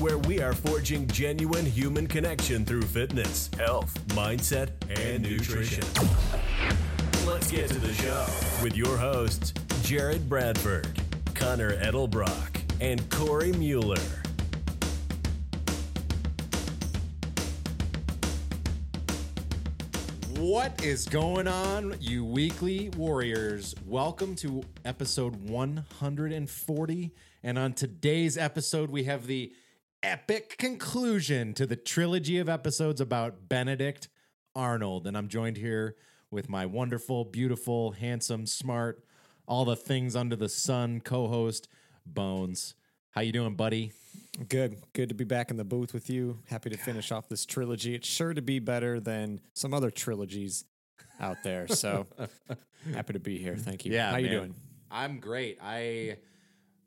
where we are forging genuine human connection through fitness, health, mindset, and nutrition. Let's get to the show with your hosts, Jared Bradford, Connor Edelbrock, and Cory Mueller. What is going on, you weekly warriors? Welcome to episode 140. And on today's episode, we have the epic conclusion to the trilogy of episodes about Benedict Arnold. And I'm joined here with my wonderful, beautiful, handsome, smart, all the things under the sun co-host, Bones. How you doing, buddy? Good. Good to be back in the booth with you. Happy to finish off this trilogy. It's sure to be better than some other trilogies out there. So happy to be here. Thank you. Yeah, How you doing? I'm great. I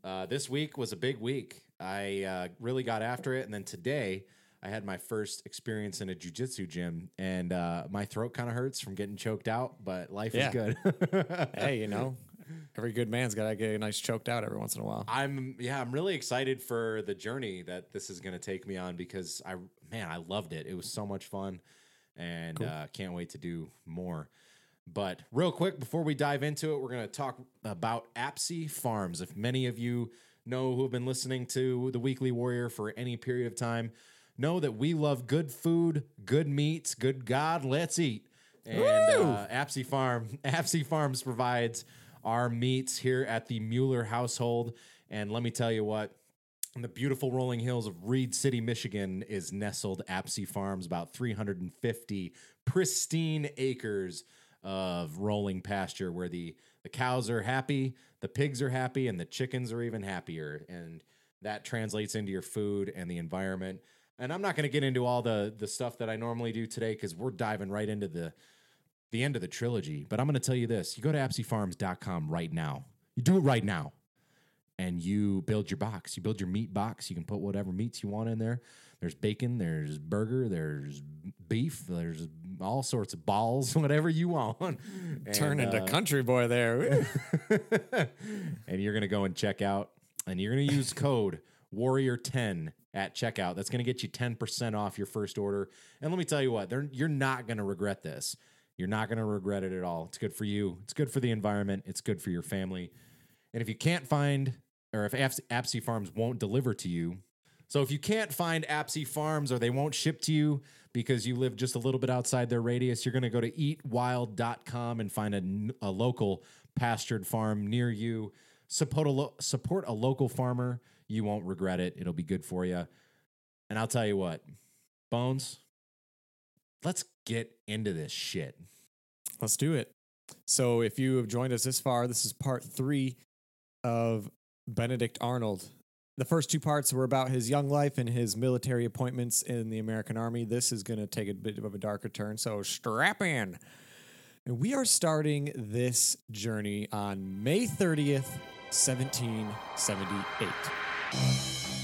uh, this week was a big week. I uh, really got after it, and then today I had my first experience in a jujitsu gym, and uh, my throat kind of hurts from getting choked out. But life Yeah. is good. Hey, you know, every good man's got to get a nice choked out every once in a while. I'm yeah, I'm really excited for the journey that this is going to take me on because I man, I loved it. It was so much fun, and uh, can't wait to do more. But real quick before we dive into it, we're going to talk about Apsey Farms. If many of you know who have been listening to the Weekly Warrior for any period of time, know that we love good food, good meats, good God, let's eat. And uh, Apsey Farm, Apsey Farms provides our meats here at the Mueller household. And let me tell you what, in the beautiful rolling hills of Reed City, Michigan, is nestled Apsey Farms, about 350 pristine acres of rolling pasture where the, the cows are happy, the pigs are happy, and the chickens are even happier. And that translates into your food and the environment. And I'm not going to get into all the the stuff that I normally do today because we're diving right into the the end of the trilogy. But I'm going to tell you this: you go to ApseyFarms.com right now. You do it right now, and you build your box. You build your meat box. You can put whatever meats you want in there. There's bacon. There's burger. There's beef. There's all sorts of balls, whatever you want. Turn into uh, country boy there. and you're gonna go and check out, and you're gonna use code Warrior10 at checkout. That's gonna get you 10% off your first order. And let me tell you what, they're, you're not gonna regret this. You're not gonna regret it at all. It's good for you. It's good for the environment. It's good for your family. And if you can't find, or if Apsey, Farms won't deliver to you, so if you can't find Apsey Farms or they won't ship to you because you live just a little bit outside their radius, you're going to go to eatwild.com and find a, a local pastured farm near you. Support a, lo- support a local farmer. You won't regret it. It'll be good for you. And I'll tell you what, Bones, let's get into this shit. Let's do it. So, if you have joined us this far, this is part three of Benedict Arnold. The first two parts were about his young life and his military appointments in the American Army. This is going to take a bit of a darker turn, so strap in. And we are starting this journey on May 30th, 1778.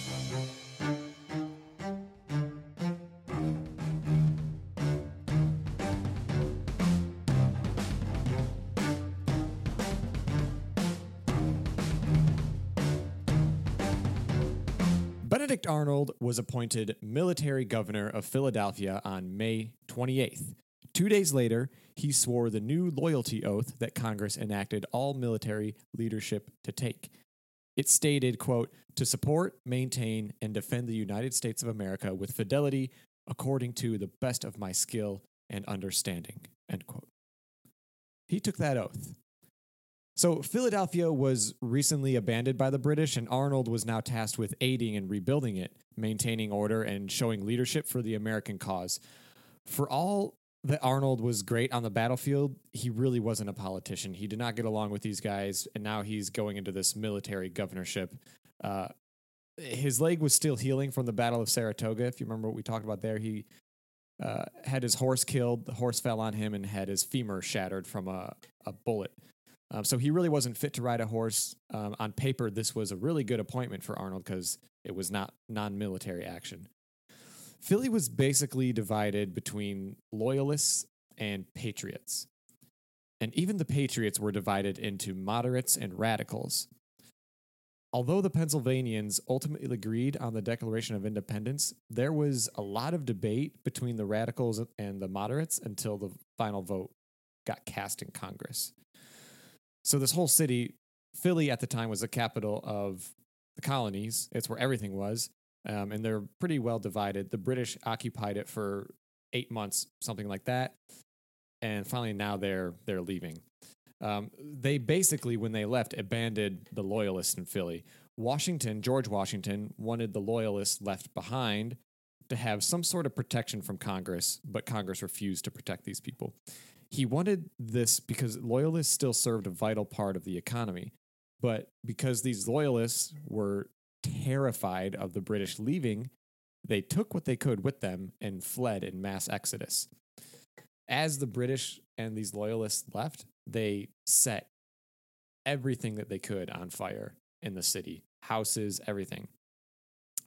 Benedict Arnold was appointed military governor of Philadelphia on May 28th. Two days later, he swore the new loyalty oath that Congress enacted all military leadership to take. It stated, quote, to support, maintain, and defend the United States of America with fidelity according to the best of my skill and understanding, end quote. He took that oath. So, Philadelphia was recently abandoned by the British, and Arnold was now tasked with aiding and rebuilding it, maintaining order, and showing leadership for the American cause. For all that Arnold was great on the battlefield, he really wasn't a politician. He did not get along with these guys, and now he's going into this military governorship. Uh, his leg was still healing from the Battle of Saratoga. If you remember what we talked about there, he uh, had his horse killed. The horse fell on him and had his femur shattered from a, a bullet. Um, so he really wasn't fit to ride a horse. Um, on paper, this was a really good appointment for Arnold because it was not non military action. Philly was basically divided between loyalists and patriots. And even the patriots were divided into moderates and radicals. Although the Pennsylvanians ultimately agreed on the Declaration of Independence, there was a lot of debate between the radicals and the moderates until the final vote got cast in Congress. So, this whole city, Philly at the time was the capital of the colonies, it's where everything was um, and they're pretty well divided. The British occupied it for eight months, something like that, and finally now they're they're leaving. Um, they basically, when they left, abandoned the loyalists in Philly. Washington, George Washington, wanted the loyalists left behind to have some sort of protection from Congress, but Congress refused to protect these people. He wanted this because loyalists still served a vital part of the economy. But because these loyalists were terrified of the British leaving, they took what they could with them and fled in mass exodus. As the British and these loyalists left, they set everything that they could on fire in the city houses, everything.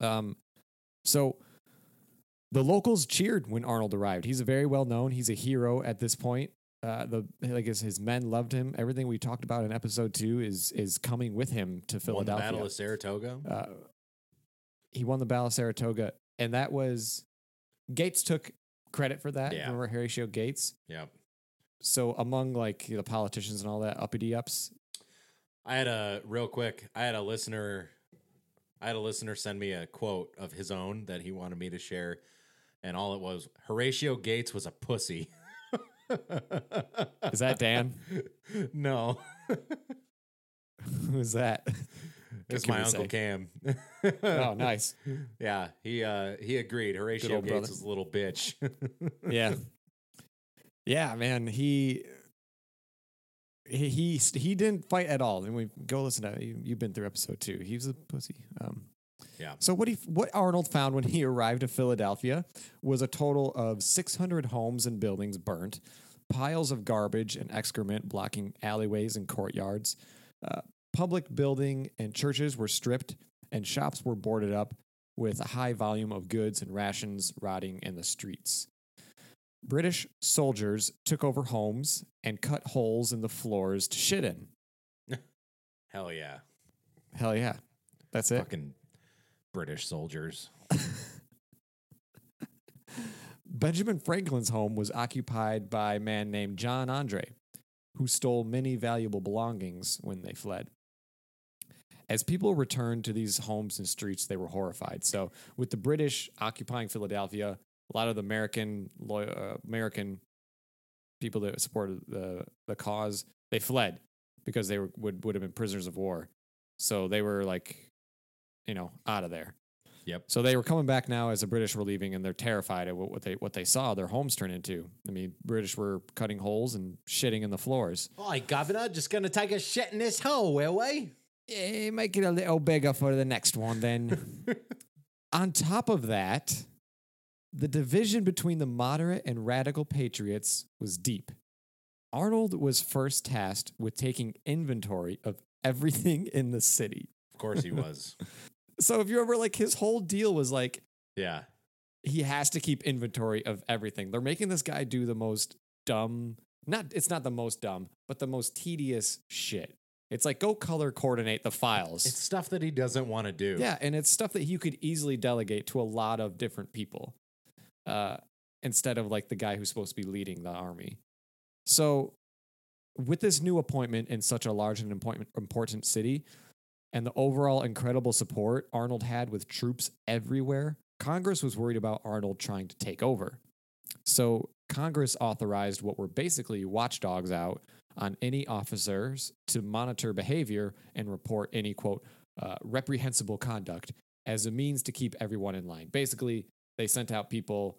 Um, so the locals cheered when Arnold arrived. He's a very well known. He's a hero at this point. Uh, the like guess his men loved him. Everything we talked about in episode two is is coming with him to Won the Philadelphia. Battle of Saratoga. Uh, he won the Battle of Saratoga, and that was Gates took credit for that. Yeah. Remember Horatio Gates? yep. So among like the politicians and all that uppity ups, I had a real quick. I had a listener. I had a listener send me a quote of his own that he wanted me to share, and all it was Horatio Gates was a pussy. is that Dan? no, Who's that? it's my uncle say? Cam. oh, nice. Yeah, he uh he agreed. Horatio Gates brother. was a little bitch. Yeah, yeah, man. He. He, he he didn't fight at all, and we go listen to you. You've been through episode two. He was a pussy. Um, yeah. So what he what Arnold found when he arrived at Philadelphia was a total of 600 homes and buildings burnt, piles of garbage and excrement blocking alleyways and courtyards. Uh, public building and churches were stripped, and shops were boarded up with a high volume of goods and rations rotting in the streets. British soldiers took over homes and cut holes in the floors to shit in. Hell yeah. Hell yeah. That's it. Fucking British soldiers. Benjamin Franklin's home was occupied by a man named John Andre, who stole many valuable belongings when they fled. As people returned to these homes and streets, they were horrified. So, with the British occupying Philadelphia, a lot of the American uh, American people that supported the the cause they fled because they were, would would have been prisoners of war. So they were like, you know, out of there. Yep. So they were coming back now as the British were leaving, and they're terrified at what, what they what they saw their homes turn into. I mean, British were cutting holes and shitting in the floors. Oi, governor, just gonna take a shit in this hole, will we? Yeah, make it a little bigger for the next one, then. On top of that, the division between the moderate and radical patriots was deep. Arnold was first tasked with taking inventory of everything in the city. Of course he was. So if you remember, like his whole deal was like yeah. he has to keep inventory of everything. They're making this guy do the most dumb, not it's not the most dumb, but the most tedious shit. It's like go color coordinate the files. It's stuff that he doesn't want to do. yeah, and it's stuff that you could easily delegate to a lot of different people. Uh instead of like the guy who's supposed to be leading the army. So with this new appointment in such a large and important important city and the overall incredible support Arnold had with troops everywhere, Congress was worried about Arnold trying to take over. So Congress authorized what were basically watchdogs out on any officers to monitor behavior and report any quote uh, reprehensible conduct as a means to keep everyone in line. Basically, they sent out people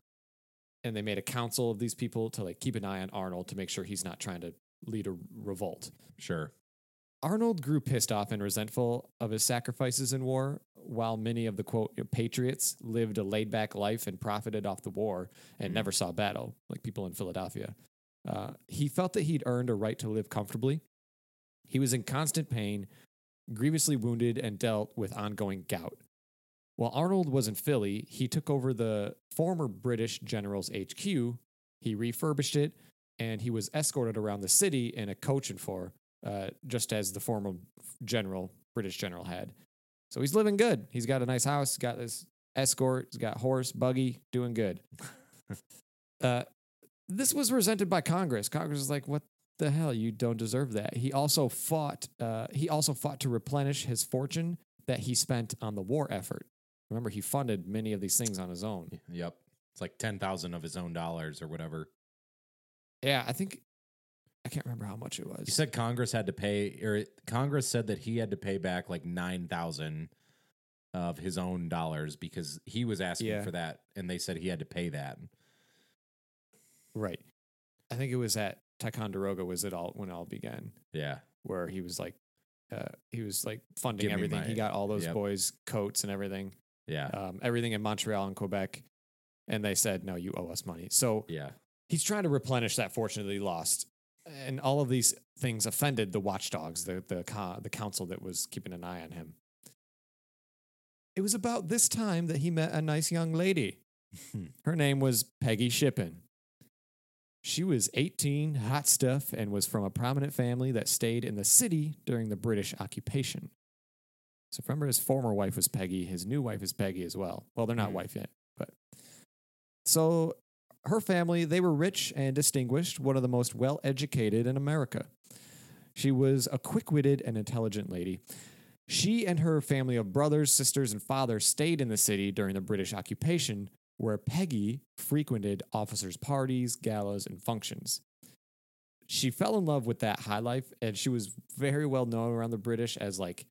and they made a council of these people to like keep an eye on Arnold to make sure he's not trying to lead a revolt. Sure. Arnold grew pissed off and resentful of his sacrifices in war, while many of the quote patriots lived a laid back life and profited off the war and never saw battle, like people in Philadelphia. Uh, he felt that he'd earned a right to live comfortably. He was in constant pain, grievously wounded, and dealt with ongoing gout. While Arnold was in Philly, he took over the former British general's HQ. He refurbished it, and he was escorted around the city in a coach and four, uh, just as the former general, British general, had. So he's living good. He's got a nice house, got this escort, he's got horse, buggy, doing good. uh, this was resented by Congress. Congress is like, "What the hell? You don't deserve that." He also fought. Uh, he also fought to replenish his fortune that he spent on the war effort. Remember, he funded many of these things on his own. Yep. It's like 10,000 of his own dollars or whatever. Yeah, I think I can't remember how much it was. He said Congress had to pay, or Congress said that he had to pay back like 9,000 of his own dollars because he was asking Yeah. for that and they said he had to pay that. right. I think it was at Ticonderoga was it all when it all began, Yeah. where he was like, uh, he was like funding Give everything. my- he got all those yep. boys coats and everything, Yeah. um, everything in Montreal and Quebec, and they said, "No, you owe us money." So yeah. he's trying to replenish that fortune that he lost. And all of these things offended the watchdogs, the the the council that was keeping an eye on him. It was about this time that he met a nice young lady. Her name was Peggy Shippen. She was 18, hot stuff, and was from a prominent family that stayed in the city during the British occupation. So remember, his former wife was Peggy. His new wife is Peggy as well. Well, they're not Hmm. wife yet, but so her family they were rich and distinguished, one of the most well educated in America. She was a quick witted and intelligent lady. She and her family of brothers, sisters, and father stayed in the city during the British occupation, where Peggy frequented officers' parties, galas, and functions. She fell in love with that high life, and she was very well known around the British as like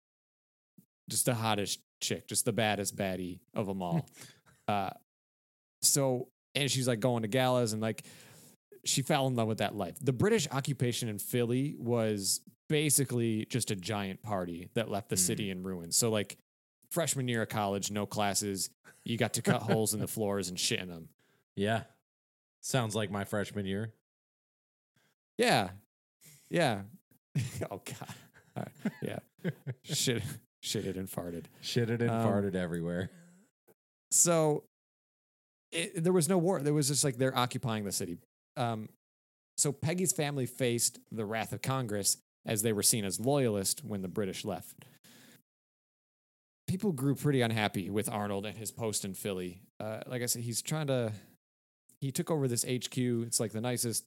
just the hottest chick, just the baddest baddie of them all. uh, so, and she's like going to galas and like she fell in love with that life. The British occupation in Philly was basically just a giant party that left the city in ruins. So, like freshman year of college, no classes, you got to cut holes in the floors and shit in them. Yeah. Sounds like my freshman year. Yeah, yeah. oh god. Right. Yeah. shit, shitted and farted. Shitted and Um, farted everywhere. So it, there was no war. There was just like they're occupying the city. Um, so Peggy's family faced the wrath of Congress as they were seen as loyalists when the British left. People grew pretty unhappy with Arnold and his post in Philly. Uh, like I said, he's trying to. He took over this HQ. It's like the nicest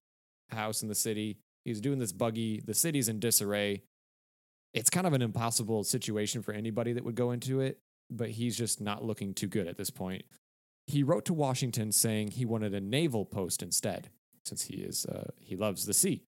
house in the city. He's doing this buggy. The city's in disarray. It's kind of an impossible situation for anybody that would go into it but he's just not looking too good at this point. He wrote to Washington saying he wanted a naval post instead, since he is uh, he loves the sea.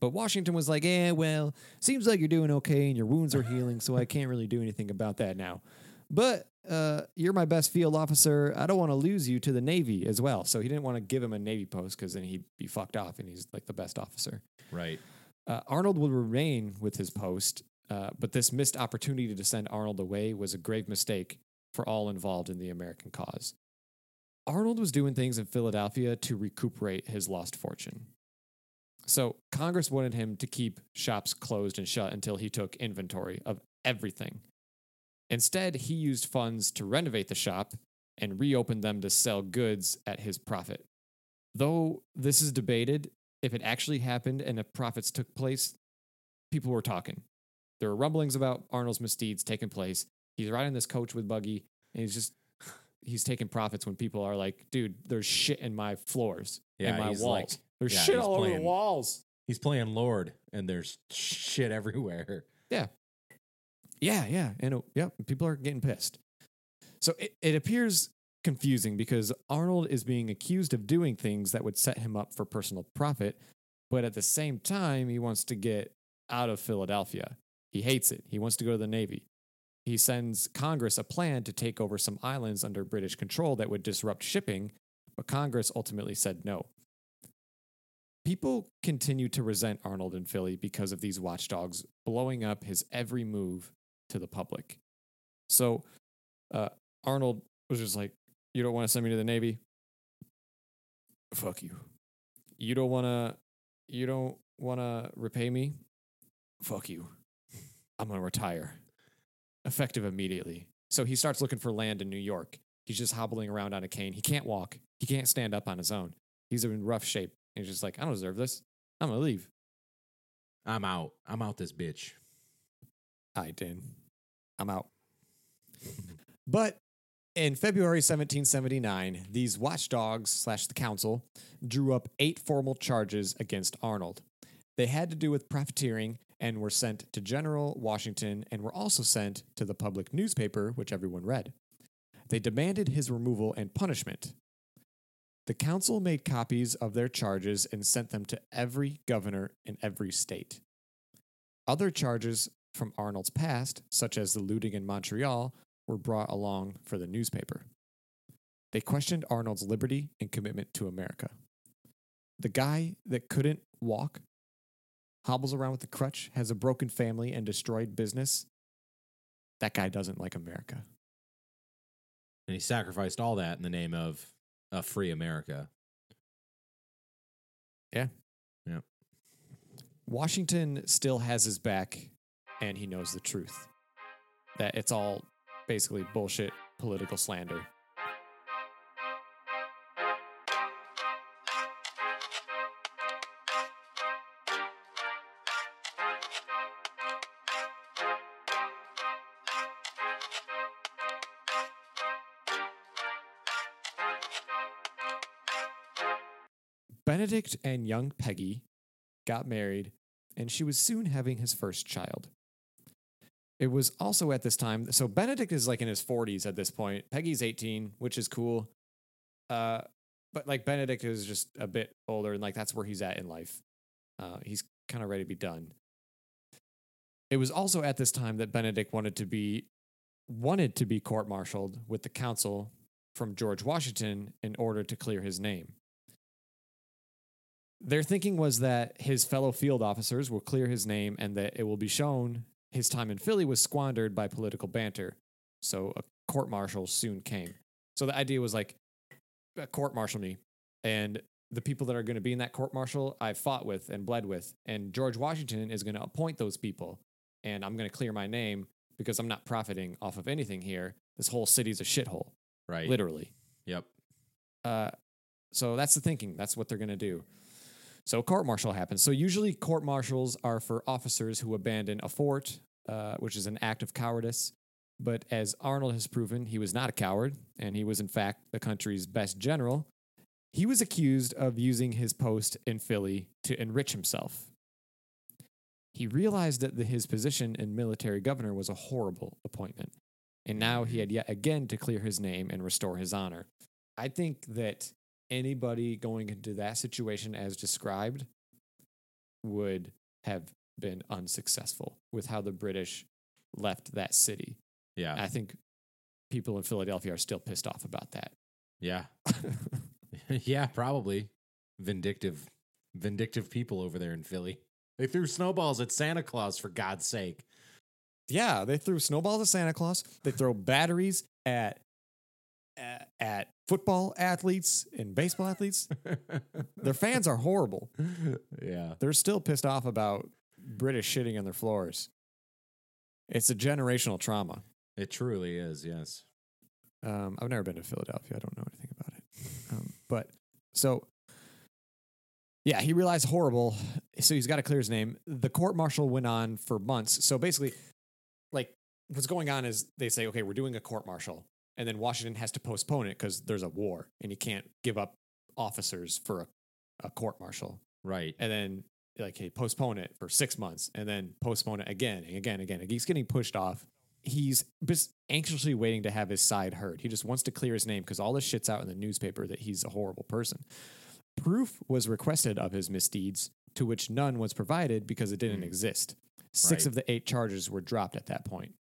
But Washington was like, "Eh, well, seems like you're doing okay and your wounds are healing, so I can't really do anything about that now. But uh, you're my best field officer. I don't want to lose you to the Navy as well." So he didn't want to give him a Navy post because then he'd be fucked off, and he's like the best officer. Right. Uh, Arnold would remain with his post, uh, but this missed opportunity to send Arnold away was a grave mistake for all involved in the American cause. Arnold was doing things in Philadelphia to recuperate his lost fortune. So Congress wanted him to keep shops closed and shut until he took inventory of everything. Instead, he used funds to renovate the shop and reopen them to sell goods at his profit. Though this is debated, if it actually happened and if profits took place, people were talking. There were rumblings about Arnold's misdeeds taking place. He's riding this coach with Buggy, and he's just he's taking profits when people are like, "Dude, there's shit in my floors Yeah, and my walls. like- there's yeah, shit all over the walls." He's playing Lord and there's shit everywhere. Yeah. Yeah, yeah. And yeah, people are getting pissed. So it, it appears confusing because Arnold is being accused of doing things that would set him up for personal profit, but at the same time, he wants to get out of Philadelphia. He hates it. He wants to go to the Navy. He sends Congress a plan to take over some islands under British control that would disrupt shipping, but Congress ultimately said no. People continue to resent Arnold in Philly because of these watchdogs blowing up his every move to the public. So uh, Arnold was just like, You don't want to send me to the Navy? Fuck you. You don't want to, you don't want to repay me? Fuck you. I'm going to retire. Effective immediately. So he starts looking for land in New York. He's just hobbling around on a cane. He can't walk. He can't stand up on his own. He's in rough shape. And He's just like, I don't deserve this. I'm gonna leave. I'm out. I'm out this bitch. I did. I'm out. but in February 1779, these watchdogs slash the council drew up eight formal charges against Arnold. They had to do with profiteering and were sent to General Washington and were also sent to the public newspaper, which everyone read. They demanded his removal and punishment. The council made copies of their charges and sent them to every governor in every state. Other charges from Arnold's past, such as the looting in Montreal, were brought along for the newspaper. They questioned Arnold's liberty and commitment to America. The guy that couldn't walk, hobbles around with a crutch, has a broken family, and destroyed business, that guy doesn't like America. And he sacrificed all that in the name of a free America. Yeah. Yeah. Washington still has his back and he knows the truth. That it's all basically bullshit political slander. Benedict and young Peggy got married, and she was soon having his first child. It was also at this time, so Benedict is like in his 40s at this point. Peggy's 18, which is cool. Uh, but like Benedict is just a bit older, and like that's where he's at in life. Uh, he's kind of ready to be done. It was also at this time that Benedict wanted to be wanted to be court-martialed with the council from George Washington in order to clear his name. Their thinking was that his fellow field officers will clear his name and that it will be shown his time in Philly was squandered by political banter. So a court martial soon came. So the idea was like, court martial me. And the people that are going to be in that court martial, I fought with and bled with. And George Washington is going to appoint those people. And I'm going to clear my name because I'm not profiting off of anything here. This whole city's a shithole, Right. literally. Yep. Uh, so that's the thinking. That's what they're going to do. So a court martial happens. So usually court martials are for officers who abandon a fort, uh, which is an act of cowardice. But as Arnold has proven, he was not a coward, and he was in fact the country's best general. He was accused of using his post in Philly to enrich himself. He realized that the, his position in military governor was a horrible appointment, and now he had yet again to clear his name and restore his honor. I think that anybody going into that situation as described would have been unsuccessful with how the British left that city. Yeah. I think people in Philadelphia are still pissed off about that. yeah. yeah, probably. Vindictive vindictive people over there in Philly. They threw snowballs at Santa Claus for God's sake. yeah, they threw snowballs at Santa Claus. They throw batteries at at, at football athletes and baseball athletes. Their fans are horrible. yeah. They're still pissed off about British shitting on their floors. It's a generational trauma. It truly is, yes. Um, I've never been to Philadelphia. I don't know anything about it. Um, but so, yeah, he realized horrible. So he's got to clear his name. The court martial went on for months. So basically, like what's going on is they say, okay, we're doing a court martial, and then Washington has to postpone it because there's a war, and he can't give up officers for a, a court martial. Right. And then like, hey, postpone it for six months, and then postpone it again and again and again. He's getting pushed off he's just anxiously waiting to have his side heard. He just wants to clear his name because all this shit's out in the newspaper that he's a horrible person. Proof was requested of his misdeeds, to which none was provided because it didn't mm. exist. Six Right. of the eight charges were dropped at that point.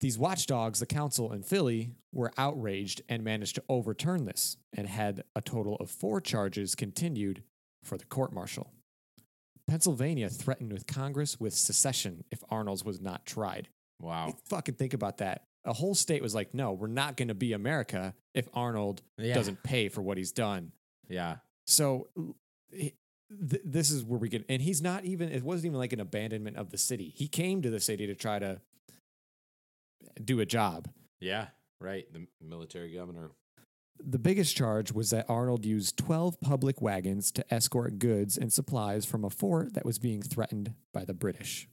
These watchdogs, the council in Philly, were outraged and managed to overturn this and had a total of four charges continued for the court martial. Pennsylvania threatened with Congress with secession if Arnold's was not tried. Wow. Fucking think about that. A whole state was like, no, we're not going to be America if Arnold Yeah. doesn't pay for what he's done. Yeah. So th- this is where we get, and he's not even, it wasn't even like an abandonment of the city. He came to the city to try to do a job. Yeah. Right. The military governor. The biggest charge was that Arnold used 12 public wagons to escort goods and supplies from a fort that was being threatened by the British.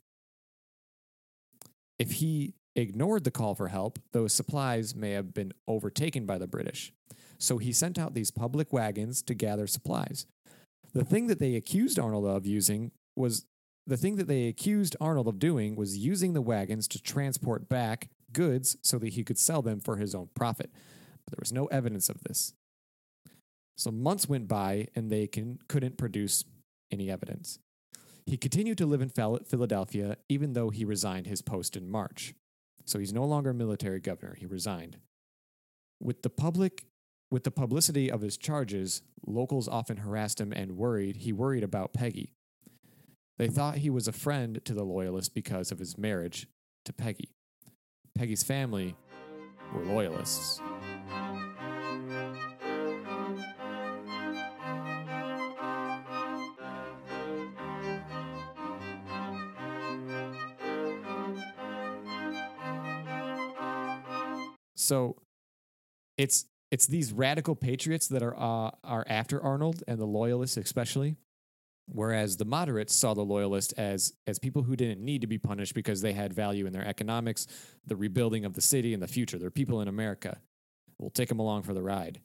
If he ignored the call for help, those supplies may have been overtaken by the British. So he sent out these public wagons to gather supplies. The thing that they accused Arnold of using was the thing that they accused Arnold of doing was using the wagons to transport back goods so that he could sell them for his own profit. But there was no evidence of this. So months went by and they can, couldn't produce any evidence. He continued to live in Philadelphia even though he resigned his post in March. So he's no longer a military governor. He resigned. With the public with the publicity of his charges, locals often harassed him and worried he worried about Peggy. They thought he was a friend to the loyalists because of his marriage to Peggy. Peggy's family were loyalists. So it's it's these radical patriots that are uh, are after Arnold and the loyalists especially, whereas the moderates saw the loyalists as as people who didn't need to be punished because they had value in their economics, the rebuilding of the city, and the future. They're people in America. We'll take them along for the ride.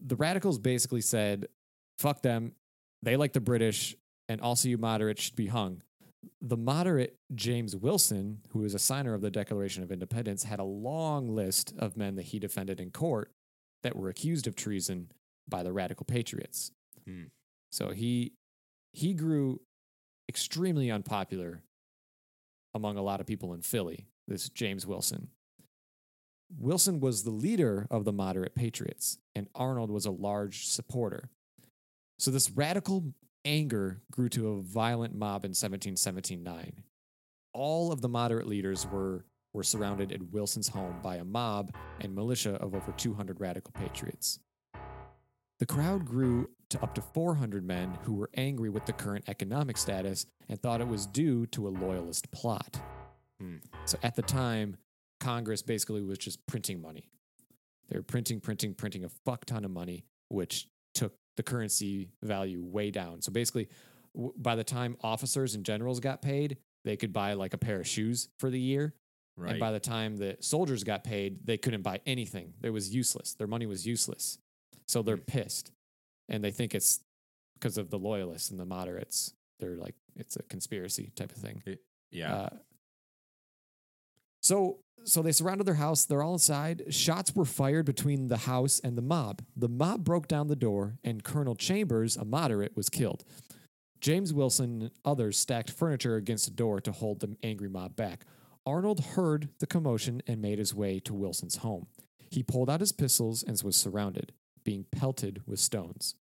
The radicals basically said, "Fuck them. They like the British, and also you moderates should be hung." The moderate James Wilson, who was a signer of the Declaration of Independence, had a long list of men that he defended in court that were accused of treason by the radical patriots. Hmm. So he he grew extremely unpopular among a lot of people in Philly, this James Wilson. Wilson was the leader of the moderate patriots, and Arnold was a large supporter. So this radical anger grew to a violent mob in 1779. All of the moderate leaders were, were surrounded at Wilson's home by a mob and militia of over 200 radical patriots. The crowd grew to up to 400 men who were angry with the current economic status and thought it was due to a loyalist plot. Hmm. So at the time, Congress basically was just printing money. They were printing, printing, printing a fuck ton of money, which took the currency value way down. So basically, w- by the time officers and generals got paid, they could buy like a pair of shoes for the year. Right. And by the time the soldiers got paid, they couldn't buy anything. It was useless. Their money was useless. So they're pissed. And they think it's because of the loyalists and the moderates. They're like, it's a conspiracy type of thing. yeah. Uh, so so they surrounded their house. They're all inside. Shots were fired between the house and the mob. The mob broke down the door, and Colonel Chambers, a moderate, was killed. James Wilson and others stacked furniture against the door to hold the angry mob back. Arnold heard the commotion and made his way to Wilson's home. He pulled out his pistols and was surrounded, being pelted with stones.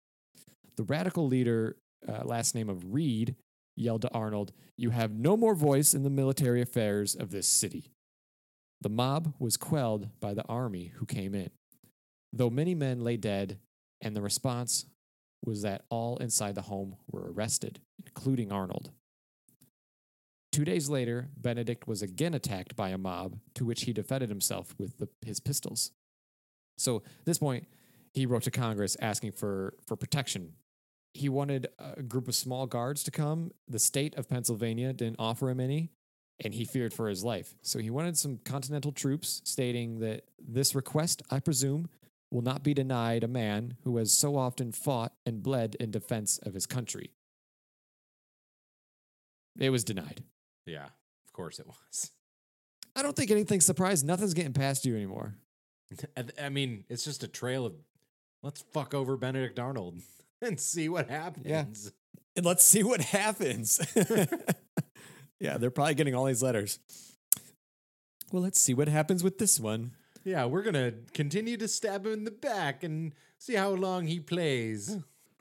The radical leader, uh, last name of Reed, yelled to Arnold, You have no more voice in the military affairs of this city. The mob was quelled by the army who came in, though many men lay dead, and the response was that all inside the home were arrested, including Arnold. Two days later, Benedict was again attacked by a mob, to which he defended himself with the, his pistols. So at this point, he wrote to Congress asking for, for protection. He wanted a group of small guards to come. The state of Pennsylvania didn't offer him any, and he feared for his life. So he wanted some continental troops, stating that this request, I presume, will not be denied a man who has so often fought and bled in defense of his country. It was denied. yeah. Of course it was. I don't think anything's surprised. Nothing's getting past you anymore. I I mean, it's just a trail of let's fuck over Benedict Arnold and see what happens. And let's see what happens. yeah, they're probably getting all these letters. Well, let's see what happens with this one. Yeah, we're gonna continue to stab him in the back and see how long he plays.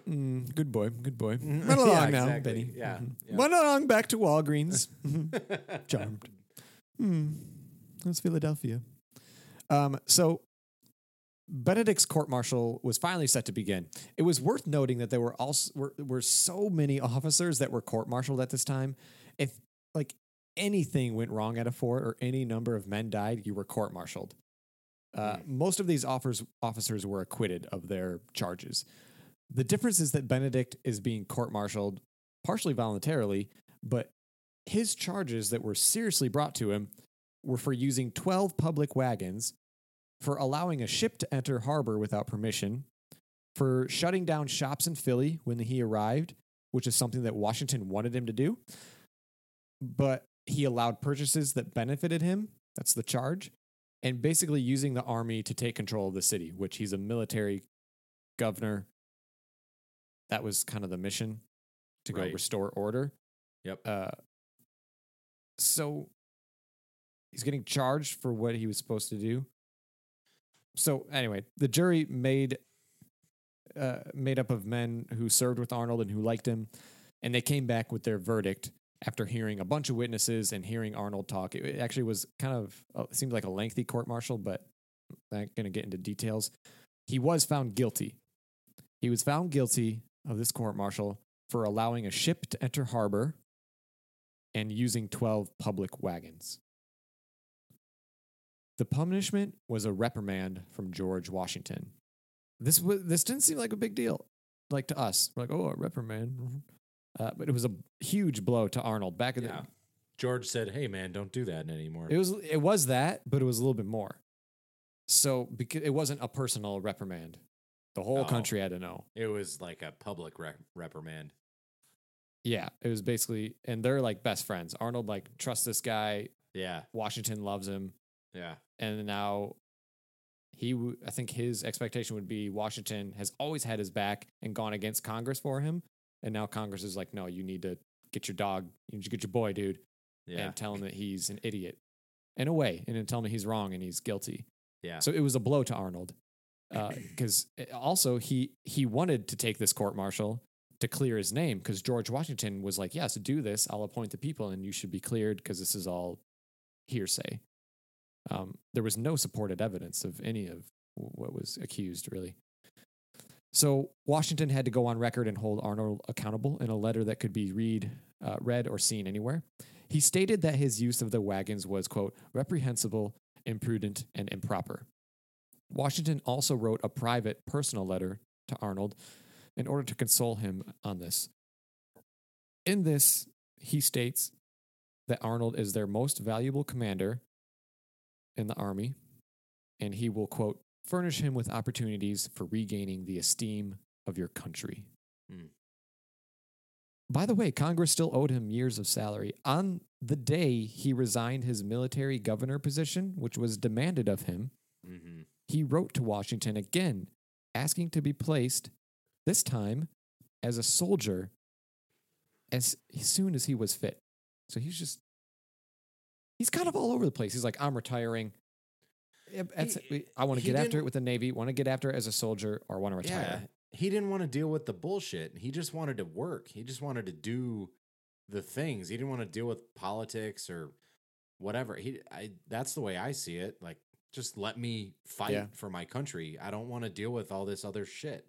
Good boy, good boy. Run Yeah, along now, exactly. Benny. Yeah, yeah. Run along back to Walgreens. Charmed. Hmm. That's Philadelphia. Um, so Benedict's court martial was finally set to begin. It was worth noting that there were also were, were so many officers that were court martialed at this time. If like anything went wrong at a fort or any number of men died, you were court martialed. Uh, Most of these offers, officers were acquitted of their charges. The difference is that Benedict is being court martialed partially voluntarily, but his charges that were seriously brought to him were for using 12 public wagons, for allowing a ship to enter harbor without permission, for shutting down shops in Philly when he arrived, which is something that Washington wanted him to do. But he allowed purchases that benefited him. That's the charge. And basically using the army to take control of the city, which he's a military governor. That was kind of the mission to go Right. restore order. Yep. Uh, so he's getting charged for what he was supposed to do. So anyway, the jury made uh, made up of men who served with Arnold and who liked him, and they came back with their verdict after hearing a bunch of witnesses and hearing Arnold talk. It, actually was kind of uh, seemed like a lengthy court martial, but I'm not going to get into details. He was found guilty. He was found guilty of this court martial for allowing a ship to enter harbor and using 12 public wagons. The punishment was a reprimand from George Washington. This was this didn't seem like a big deal, like to us. We're like, oh, a reprimand, uh, but it was a huge blow to Arnold back in Yeah. George said, "Hey, man, don't do that anymore." It was it was that, but it was a little bit more. So because it wasn't a personal reprimand, the whole Oh. country had to know. It was like a public rep- reprimand. Yeah, it was basically, and they're like best friends. Arnold like trusts this guy. Yeah, Washington loves him. Yeah, and now he w- i think his expectation would be washington has always had his back and gone against congress for him. And now congress is like no you need to get your dog you need to get your boy dude yeah, and tell him that he's an idiot in a way and then tell him he's wrong and he's guilty. Yeah. so it was a blow to arnold uh, because eh, also he he wanted to take this court martial to clear his name because george washington was like yes do this. I'll appoint the people and you should be cleared because this is all hearsay um, there was no supported evidence of any of what was accused really. So washington had to go on record and hold arnold accountable in a letter that could be read uh, read or seen anywhere. He stated that his use of the wagons was quote reprehensible imprudent and improper. Washington also wrote a private personal letter to Arnold in order to console him on this. In this, he states that Arnold is their most valuable commander in the army, and he will, quote, furnish him with opportunities for regaining the esteem of your country. Hmm. By the way, Congress still owed him years of salary. On the day he resigned his military governor position, which was demanded of him, hmm he wrote to Washington again, asking to be placed, this time, as a soldier as soon as he was fit. So he's just, he's kind of all over the place. He's like, I'm retiring. He- I want to get after it with the Navy, want to get after it as a soldier, or want to retire. Yeah, he didn't want to deal with the bullshit. He just wanted to work. He just wanted to do the things. He didn't want to deal with politics or whatever. He, I, that's the way I see it. Like, just let me fight Yeah. for my country. I don't want to deal with all this other shit.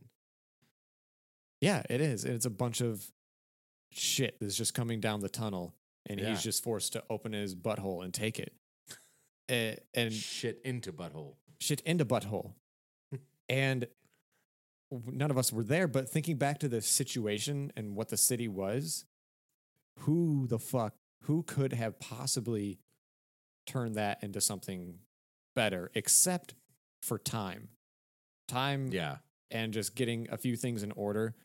Yeah, it is. It's a bunch of shit that's just coming down the tunnel, and Yeah. he's just forced to open his butthole and take it. Eh, and Shit into butthole. shit into butthole. and none of us were there, but thinking back to the situation and what the city was, who the fuck, who could have possibly turned that into something better except for time? Time Yeah. and just getting a few things in order.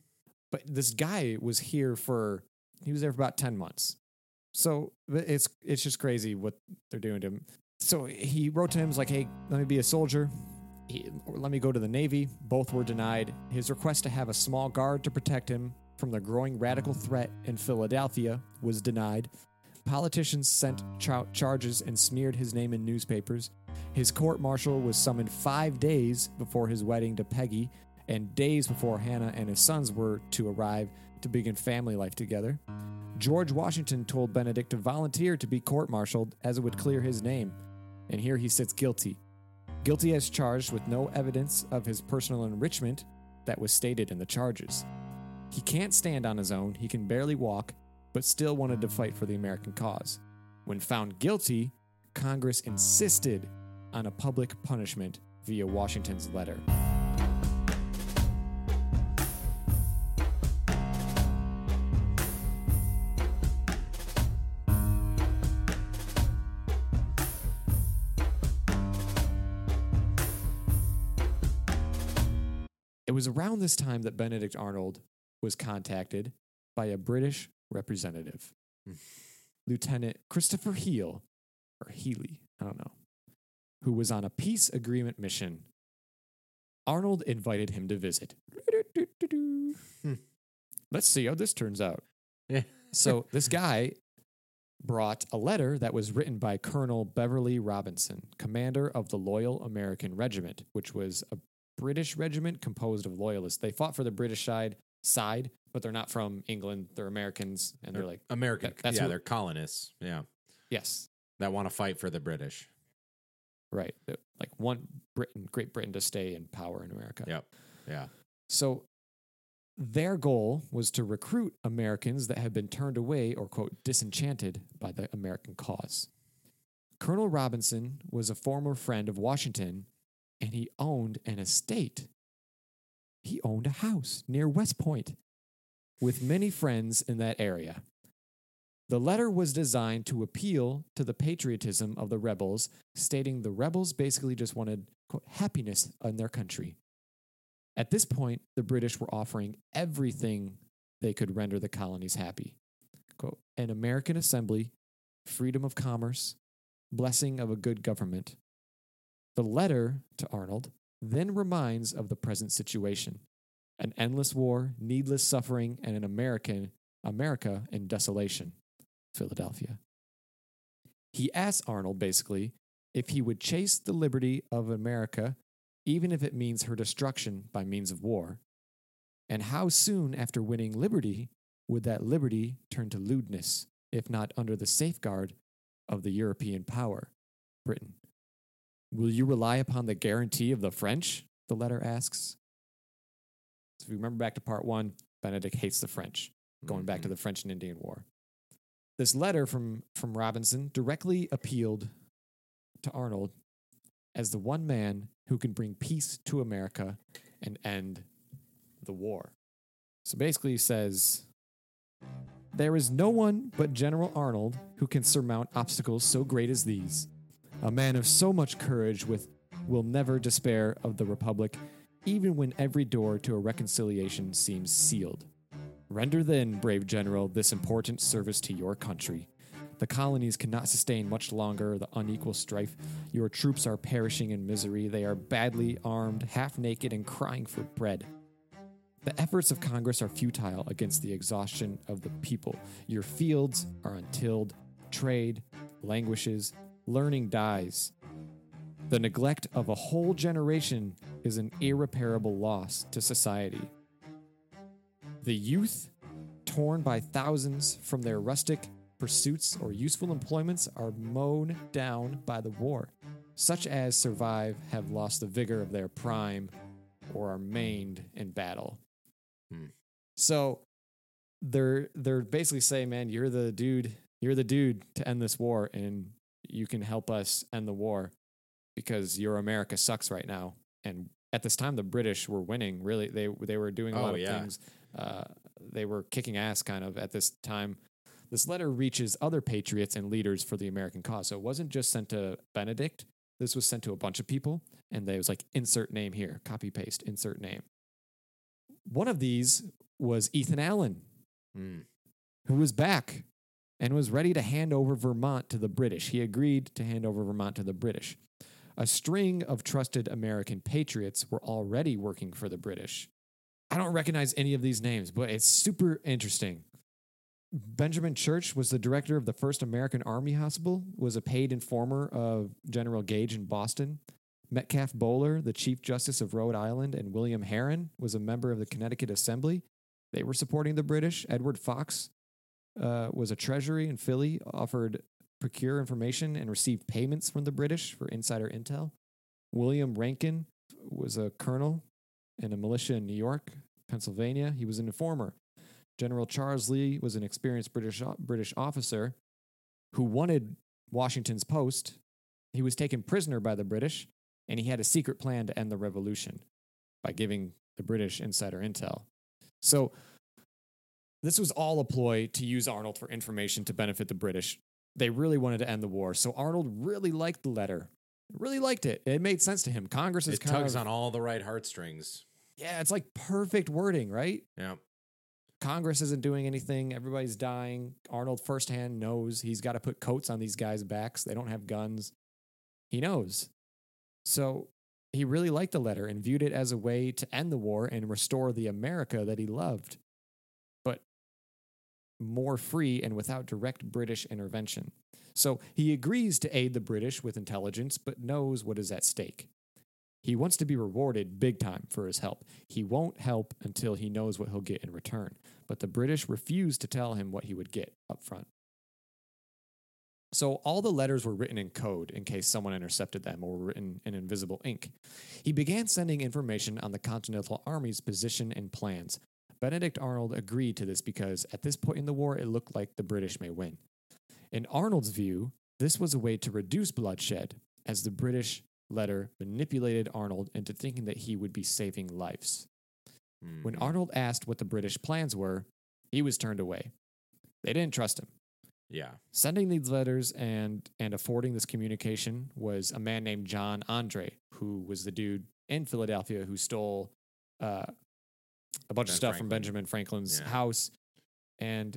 But this guy was here for he was there for about 10 months. So it's it's just crazy what they're doing to him. So he wrote to him like, "Hey, let me be a soldier. He, let me go to the Navy." Both were denied. His request to have a small guard to protect him from the growing radical threat in Philadelphia was denied. Politicians sent char- charges and smeared his name in newspapers. His court martial was summoned five days before his wedding to Peggy, and days before Hannah and his sons were to arrive to begin family life together. George Washington told Benedict to volunteer to be court martialed as it would clear his name. And here he sits guilty. Guilty as charged with no evidence of his personal enrichment that was stated in the charges. He can't stand on his own, he can barely walk, but still wanted to fight for the American cause. When found guilty, Congress insisted on a public punishment via Washington's letter. It was around this time that Benedict Arnold was contacted by a British representative, hmm. Lieutenant Christopher Heel, or Healy, I don't know, who was on a peace agreement mission. Arnold invited him to visit. Let's see how this turns out. Yeah. So, this guy brought a letter that was written by Colonel Beverly Robinson, commander of the Loyal American Regiment, which was a British regiment composed of loyalists. They fought for the British side, side, but they're not from England. They're Americans, and they're like, American. that- that's yeah, who- they're colonists. Yeah, yes, that want to fight for the British. right, like want Britain, Great Britain to stay in power in America. Yep. Yeah. So their goal was to recruit Americans that had been turned away or, quote, disenchanted by the American cause. Colonel Robinson was a former friend of Washington and he owned an estate. He owned a house near West Point with many friends in that area. The letter was designed to appeal to the patriotism of the rebels, stating the rebels basically just wanted quote, happiness in their country. At this point, the British were offering everything they could render the colonies happy. Quote, an American assembly, freedom of commerce, blessing of a good government. The letter to Arnold then reminds of the present situation an endless war, needless suffering, and an American America in desolation. Philadelphia. He asks Arnold basically if he would chase the liberty of America even if it means her destruction by means of war? And how soon after winning liberty would that liberty turn to lewdness, if not under the safeguard of the European power, Britain? Will you rely upon the guarantee of the French? The letter asks. So if you remember back to part one, Benedict hates the French, going back to mm-hmm. the French and Indian War. This letter from, from Robinson directly appealed to Arnold as the one man who can bring peace to America and end the war. So basically, he says there is no one but General Arnold who can surmount obstacles so great as these. A man of so much courage with will never despair of the Republic, even when every door to a reconciliation seems sealed. Render then, brave general, this important service to your country. The colonies cannot sustain much longer the unequal strife. Your troops are perishing in misery. They are badly armed, half naked, and crying for bread. The efforts of Congress are futile against the exhaustion of the people. Your fields are untilled, trade languishes, learning dies. The neglect of a whole generation is an irreparable loss to society. The youth, torn by thousands from their rustic pursuits or useful employments, are mown down by the war. Such as survive have lost the vigor of their prime or are maimed in battle. Hmm. So they're they're basically saying, man, you're the dude, you're the dude to end this war, and you can help us end the war because your America sucks right now. And at this time, the British were winning. Really, they they were doing a Oh, lot of yeah. things. Uh, they were kicking ass, kind of at this time. This letter reaches other patriots and leaders for the American cause. So it wasn't just sent to Benedict. This was sent to a bunch of people, and they was like insert name here, copy paste, insert name. One of these was Ethan Allen, Mm. who was back and was ready to hand over Vermont to the British. He agreed to hand over Vermont to the British. A string of trusted American patriots were already working for the British. I don't recognize any of these names, but it's super interesting Benjamin Church was the director of the first American Army Hospital, was a paid informer of General Gage in Boston. Metcalf Bowler, the Chief Justice of Rhode Island, and William Heron was a member of the Connecticut Assembly. They were supporting the British. Edward Fox uh, was a treasury in Philly, offered procure information and received payments from the British for insider intel. William Rankin was a colonel in a militia in New York, Pennsylvania. He was an informer. General Charles Lee was an experienced British British officer who wanted Washington's post. He was taken prisoner by the British, and he had a secret plan to end the revolution by giving the British insider intel. So this was all a ploy to use Arnold for information to benefit the British. They really wanted to end the war. So Arnold really liked the letter. Really liked it. It made sense to him. Congress is It tugs of on all the right heartstrings. yeah, it's like perfect wording, right? Yeah. Congress isn't doing anything. Everybody's dying. Arnold firsthand knows he's got to put coats on these guys' backs. They don't have guns. He knows. So he really liked the letter and viewed it as a way to end the war and restore the America that he loved, more free and without direct British intervention. So he agrees to aid the British with intelligence, but knows what is at stake. He wants to be rewarded big time for his help. He won't help until he knows what he'll get in return. But the British refuse to tell him what he would get up front. So all the letters were written in code in case someone intercepted them or were written in invisible ink. He began sending information on the Continental Army's position and plans. Benedict Arnold agreed to this because at this point in the war, it looked like the British may win. In Arnold's view, this was a way to reduce bloodshed, as the British letter manipulated Arnold into thinking that he would be saving lives. When Mhm. Arnold asked what the British plans were, he was turned away. They didn't trust him. Yeah. Sending these letters and and affording this communication was a man named John Andre, who was the dude in Philadelphia who stole uh, a bunch of Ben stuff from Benjamin Franklin's Yeah. house, and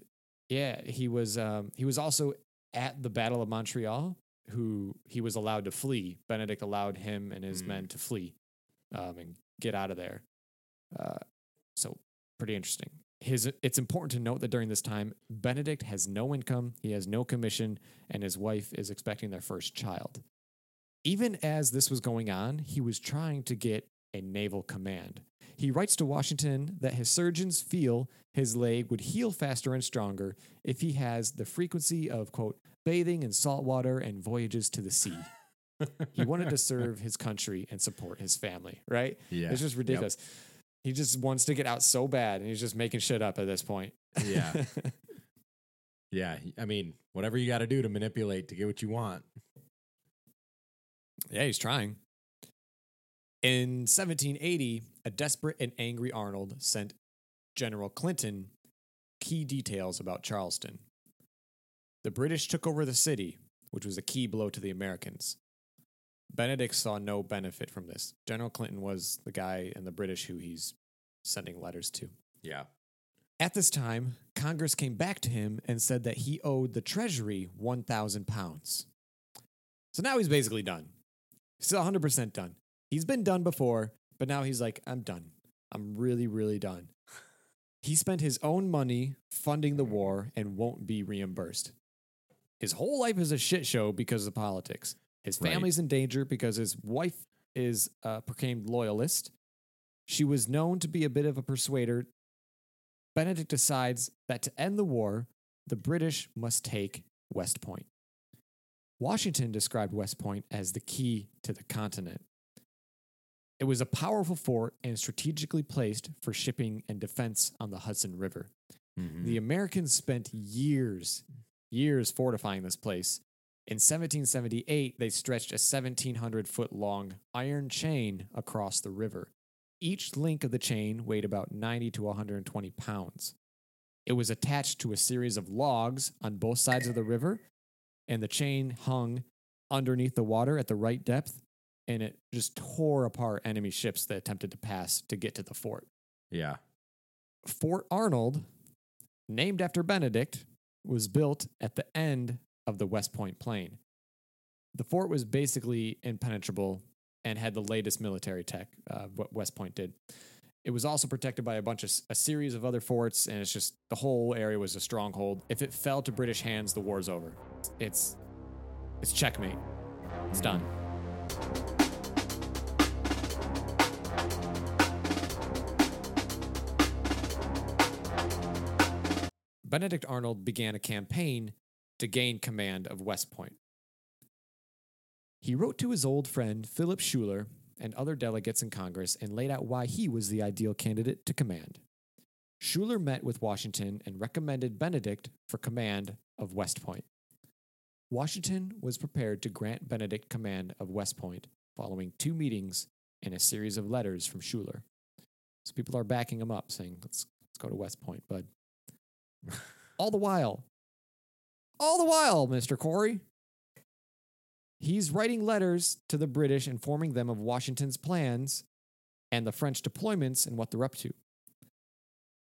yeah, he was um, he was also at the Battle of Montreal. Who he was allowed to flee. Benedict allowed him and his Mm. men to flee um, and get out of there. Uh, so pretty interesting. His it's important to note that during this time, Benedict has no income, he has no commission, and his wife is expecting their first child. Even as this was going on, he was trying to get a naval command. He writes to Washington that his surgeons feel his leg would heal faster and stronger if he has the frequency of quote bathing in salt water and voyages to the sea. he wanted to serve his country and support his family, right? Yeah. It's just Yep. ridiculous. He just wants to get out so bad and he's just making shit up at this point. Yeah. Yeah. I mean, whatever you got to do to manipulate to get what you want. yeah, he's trying. In 1780, a desperate and angry Arnold sent General Clinton key details about Charleston. The British took over the city, which was a key blow to the Americans. Benedict saw no benefit from this. General Clinton was the guy in the British who he's sending letters to. Yeah. At this time, Congress came back to him and said that he owed the Treasury 1,000 pounds. So now he's basically done. He's 100% done. He's been done before, but now he's like, I'm done. I'm really, really done. He spent his own money funding the war and won't be reimbursed. His whole life is a shit show because of politics. His Right. family's in danger because his wife is a proclaimed loyalist. She was known to be a bit of a persuader. Benedict decides that to end the war, the British must take West Point. Washington described West Point as the key to the continent. It was a powerful fort and strategically placed for shipping and defense on the Hudson River. Mhm. The Americans spent years, years fortifying this place. In 1778, they stretched a 1,700 foot long iron chain across the river. Each link of the chain weighed about 90 to 120 pounds. It was attached to a series of logs on both sides of the river, and the chain hung underneath the water at the right depth, and it just tore apart enemy ships that attempted to pass to get to the fort. yeah. Fort Arnold, named after Benedict, was built at the end of the West Point Plain. The fort was basically impenetrable and had the latest military tech, uh, what West Point did. It was also protected by a bunch of a series of other forts, and it's just the whole area was a stronghold. If it fell to British hands, the war's over. It's it's checkmate. It's done. Benedict Arnold began a campaign to gain command of West Point. He wrote to his old friend Philip Schuyler and other delegates in Congress and laid out why he was the ideal candidate to command. Schuyler met with Washington and recommended Benedict for command of West Point. Washington was prepared to grant Benedict command of West Point following two meetings and a series of letters from Schuyler. So people are backing him up, saying, let's, let's go to West Point, bud. all the while, all the while, Mr. Cory, he's writing letters to the British informing them of Washington's plans and the French deployments and what they're up to.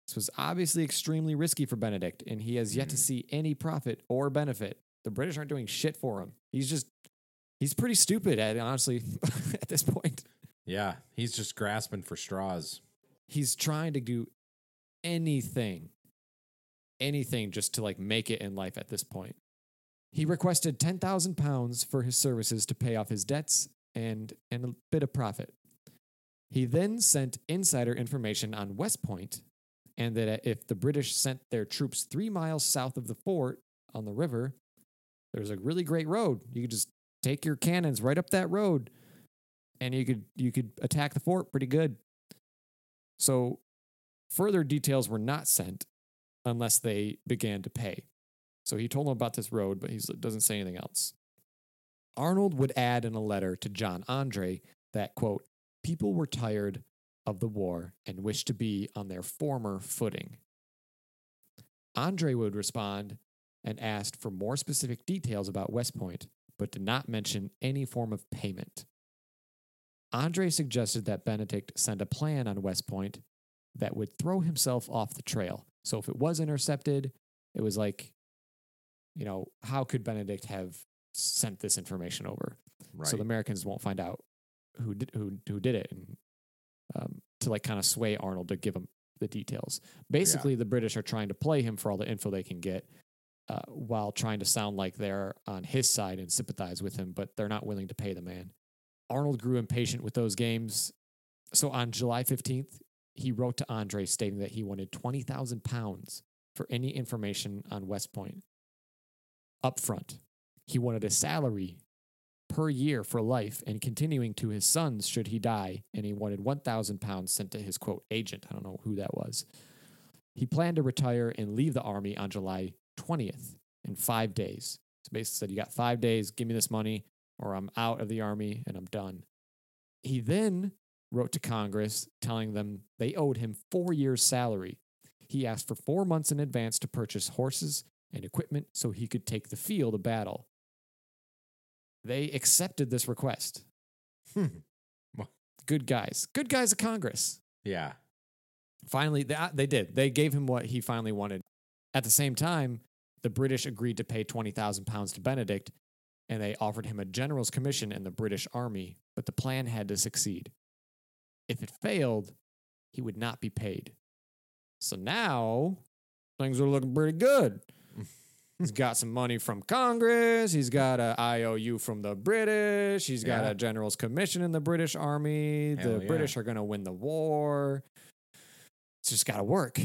This was obviously extremely risky for Benedict, and he has yet to mm-hmm. see any profit or benefit. The British aren't doing shit for him. He's just, he's pretty stupid, at, honestly, at this point. Yeah, he's just grasping for straws. He's trying to do anything, anything just to like make it in life at this point. He requested 10,000 pounds for his services to pay off his debts and, and a bit of profit. He then sent insider information on West Point and that if the British sent their troops three miles south of the fort on the river, there's a really great road. You could just take your cannons right up that road and you could you could attack the fort pretty good. So further details were not sent unless they began to pay. So he told him about this road, but he doesn't say anything else. Arnold would add in a letter to John Andre that, quote, people were tired of the war and wished to be on their former footing. Andre would respond and asked for more specific details about West Point, but did not mention any form of payment. Andre suggested that Benedict send a plan on West Point that would throw himself off the trail. So if it was intercepted, it was like you know, how could Benedict have sent this information over? Right. So the Americans won't find out who did who who did it, and um, to like kind of sway Arnold to give him the details. Basically, the British are trying to play him for all the info they can get, uh, while trying to sound like they're on his side and sympathize with him, but they're not willing to pay the man. Arnold grew impatient with those games, so on July fifteenth, he wrote to Andre stating that he wanted twenty thousand pounds for any information on West Point upfront. He wanted a salary per year for life and continuing to his sons should he die, and he wanted 1,000 pounds sent to his quote agent. I don't know who that was. He planned to retire and leave the army on July 20th in five days. So basically said, You got five days, give me this money, or I'm out of the army and I'm done. He then wrote to Congress telling them they owed him four years' salary. He asked for four months in advance to purchase horses and equipment so he could take the field of battle. They accepted this request. Hmm. Good guys. Good guys of Congress. Yeah. Finally, they, they did. They gave him what he finally wanted. At the same time, the British agreed to pay 20,000 pounds to Benedict, and they offered him a general's commission in the British army, but the plan had to succeed. If it failed, he would not be paid. So now things are looking pretty good. He's got some money from Congress. He's got a IOU from the British. He's got Yeah. a general's commission in the British Army. Hell the yeah. British are going to win the war. It's just got to work.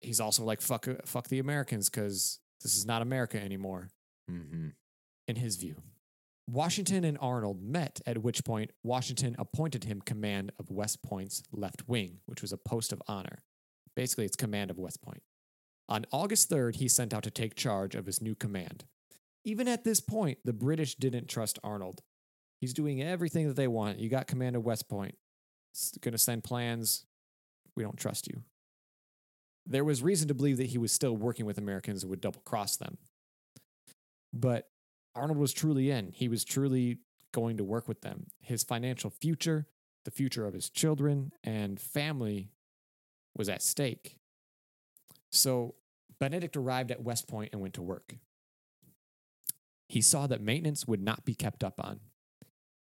He's also like fuck uh, fuck the Americans because this is not America anymore Mm-hmm. in his view. Washington and Arnold met, at which point Washington appointed him command of West Point's left wing, which was a post of honor. Basically, it's command of West Point. On August 3rd, he sent out to take charge of his new command. Even at this point, the British didn't trust Arnold. He's doing everything that they want. You got command of West Point. It's going to send plans. We don't trust you. There was reason to believe that he was still working with Americans and would double cross them. But Arnold was truly in. He was truly going to work with them. His financial future, the future of his children and family was at stake. So Benedict arrived at West Point and went to work. He saw that maintenance would not be kept up on,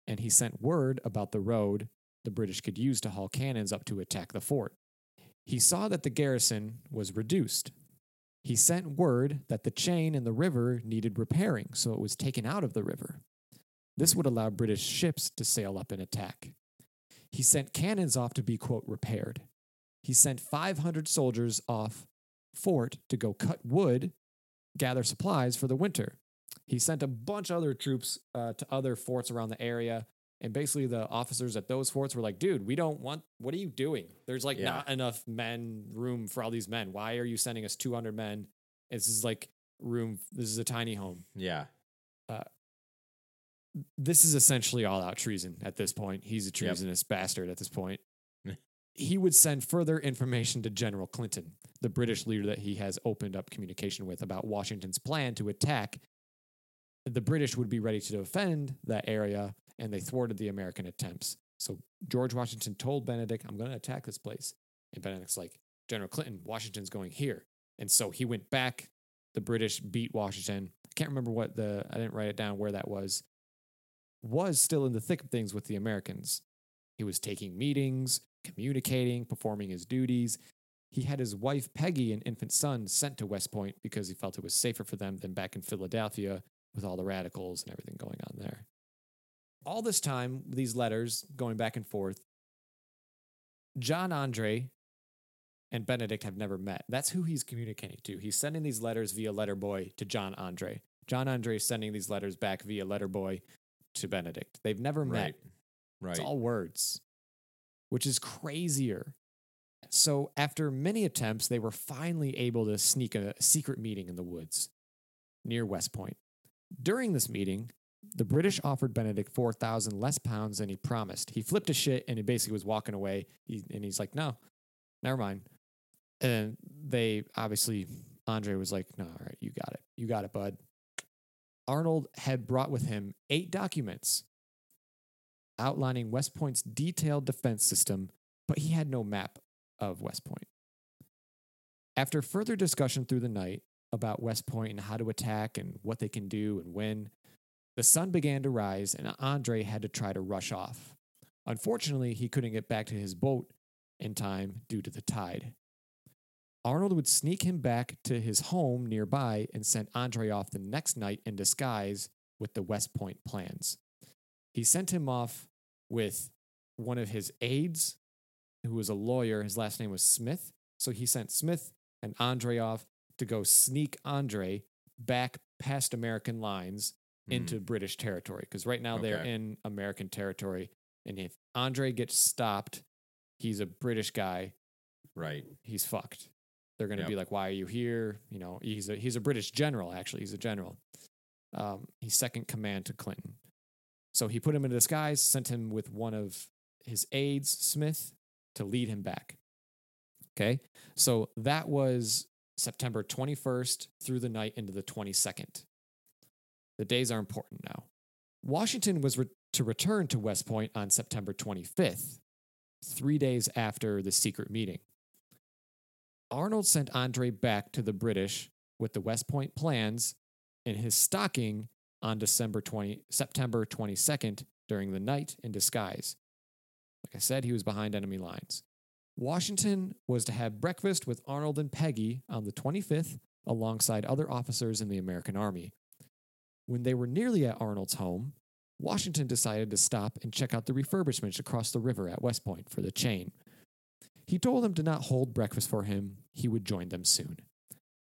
and he sent word about the road the British could use to haul cannons up to attack the fort. He saw that the garrison was reduced. He sent word that the chain in the river needed repairing, so it was taken out of the river. This would allow British ships to sail up and attack. He sent cannons off to be, quote, repaired. He sent 500 soldiers off fort to go cut wood, gather supplies for the winter. He sent a bunch of other troops uh, to other forts around the area. And basically, the officers at those forts were like, dude, we don't want, what are you doing? There's like Yeah. not enough men, room for all these men. Why are you sending us 200 men? This is like room, this is a tiny home. Yeah. Uh, this is essentially all out treason at this point. He's a treasonous bastard at this point. he would send further information to General Clinton, the British leader that he has opened up communication with about Washington's plan to attack. The British would be ready to defend that area, and they thwarted the American attempts. So George Washington told Benedict, I'm going to attack this place. And Benedict's like, General Clinton, Washington's going here. And so he went back. The British beat Washington. I can't remember what the, I didn't write it down where that was. Was still in the thick of things with the Americans. He was taking meetings, communicating, performing his duties. He had his wife Peggy and infant son sent to West Point because he felt it was safer for them than back in Philadelphia with all the radicals and everything going on there. All this time, these letters going back and forth, John Andre and Benedict have never met. That's who he's communicating to. He's sending these letters via letter boy to John Andre. John Andre is sending these letters back via letter boy to Benedict. They've never met. Right. Right. It's all words, which is crazier. So, after many attempts, they were finally able to sneak a secret meeting in the woods near West Point. During this meeting, the British offered Benedict 4,000 less pounds than he promised. He flipped a shit and he basically was walking away. He, and he's like, no, never mind. And they obviously, Andre was like, no, all right, you got it. You got it, bud. Arnold had brought with him eight documents outlining West Point's detailed defense system, but he had no map of West Point. After further discussion through the night about West Point and how to attack and what they can do and when, the sun began to rise and Andre had to try to rush off. Unfortunately, he couldn't get back to his boat in time due to the tide. Arnold would sneak him back to his home nearby and sent Andre off the next night in disguise with the West Point plans. He sent him off with one of his aides, who was a lawyer. His last name was Smith. So he sent Smith and Andre off to go sneak Andre back past American lines into British territory. Because right now they're in American territory. And if Andre gets stopped, he's a British guy Right. he's fucked. They're going to Yep. be like, "Why are you here?" You know, he's a he's a British general. Actually, he's a general. Um, he's second command to Clinton. So he put him in disguise, sent him with one of his aides, Smith, to lead him back. Okay, so that was September 21st through the night into the 22nd. The days are important now. Washington was re- to return to West Point on September 25th, three days after the secret meeting. Arnold sent Andre back to the British with the West Point plans in his stocking on December 20, September 22nd during the night in disguise. Like I said, he was behind enemy lines. Washington was to have breakfast with Arnold and Peggy on the 25th alongside other officers in the American Army. When they were nearly at Arnold's home, Washington decided to stop and check out the refurbishments across the river at West Point for the chain. He told them to not hold breakfast for him, he would join them soon.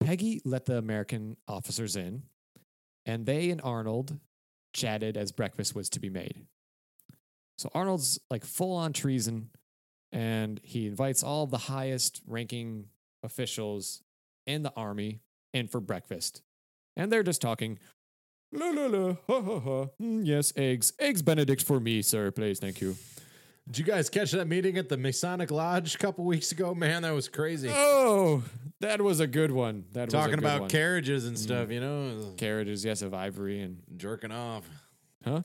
Peggy let the American officers in, and they and Arnold chatted as breakfast was to be made. So Arnold's like full on treason, and he invites all the highest ranking officials in the army in for breakfast. And they're just talking. La la la, ha ha ha. Mm, yes, eggs. Eggs Benedict for me, sir. Please, thank you. Did you guys catch that meeting at the Masonic Lodge a couple weeks ago? Man, that was crazy. Oh, that was a good one. That was Talking good about one. carriages and stuff, you know, carriages, yes, of ivory and jerking off. Huh?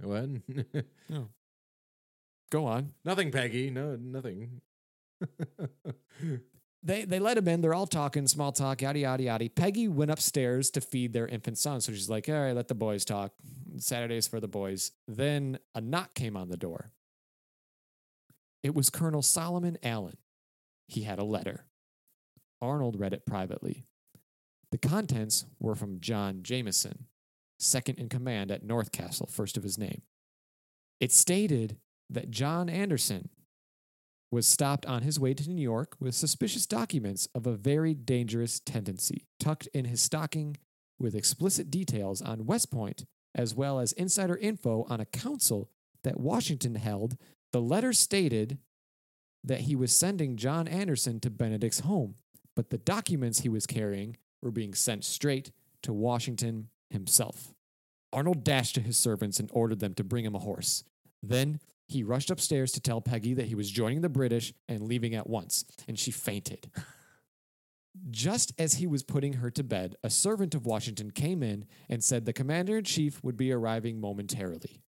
What? go on. nothing, Peggy. No, nothing. They they let him in. They're all talking, small talk, yada yada yada. Peggy went upstairs to feed their infant son, so she's like, "All right, let the boys talk. Saturdays for the boys." Then a knock came on the door. It was Colonel Solomon Allen. He had a letter. Arnold read it privately. The contents were from John Jameson, second in command at North Castle, first of his name. It stated that John Anderson was stopped on his way to New York with suspicious documents of a very dangerous tendency, tucked in his stocking with explicit details on West Point, as well as insider info on a council that Washington held. The letter stated that he was sending John Anderson to Benedict's home, but the documents he was carrying were being sent straight to Washington himself. Arnold dashed to his servants and ordered them to bring him a horse. Then he rushed upstairs to tell Peggy that he was joining the British and leaving at once, and she fainted. Just as he was putting her to bed, a servant of Washington came in and said the commander in chief would be arriving momentarily.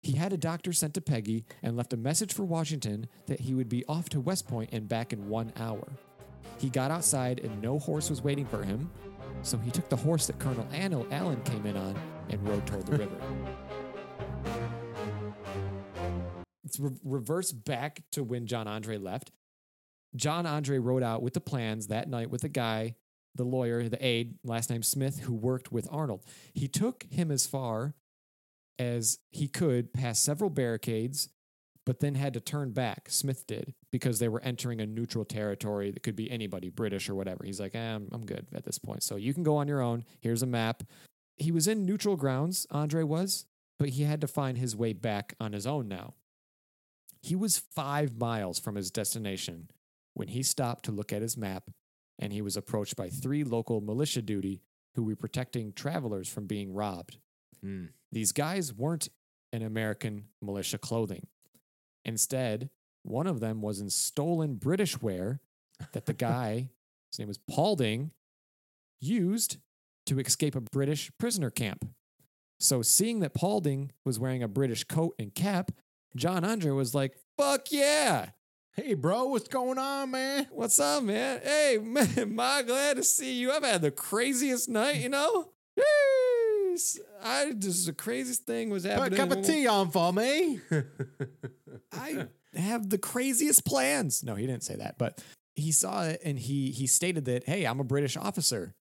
He had a doctor sent to Peggy and left a message for Washington that he would be off to West Point and back in one hour. He got outside and no horse was waiting for him, so he took the horse that Colonel Allen came in on and rode toward the river. Re- reverse back to when John Andre left. John Andre rode out with the plans that night with the guy, the lawyer, the aide, last name Smith, who worked with Arnold. He took him as far as he could past several barricades, but then had to turn back. Smith did because they were entering a neutral territory that could be anybody, British or whatever. He's like, eh, I'm, I'm good at this point. So you can go on your own. Here's a map. He was in neutral grounds, Andre was, but he had to find his way back on his own now. He was five miles from his destination when he stopped to look at his map and he was approached by three local militia duty who were protecting travelers from being robbed. Hmm. These guys weren't in American militia clothing. Instead, one of them was in stolen British wear that the guy, his name was Paulding, used to escape a British prisoner camp. So, seeing that Paulding was wearing a British coat and cap, John Andre was like, fuck yeah. Hey, bro, what's going on, man? What's up, man? Hey, man, my glad to see you. I've had the craziest night, you know? Jeez. I just, the craziest thing was happening. Put a cup of tea on for me. I have the craziest plans. No, he didn't say that, but he saw it and he he stated that, hey, I'm a British officer.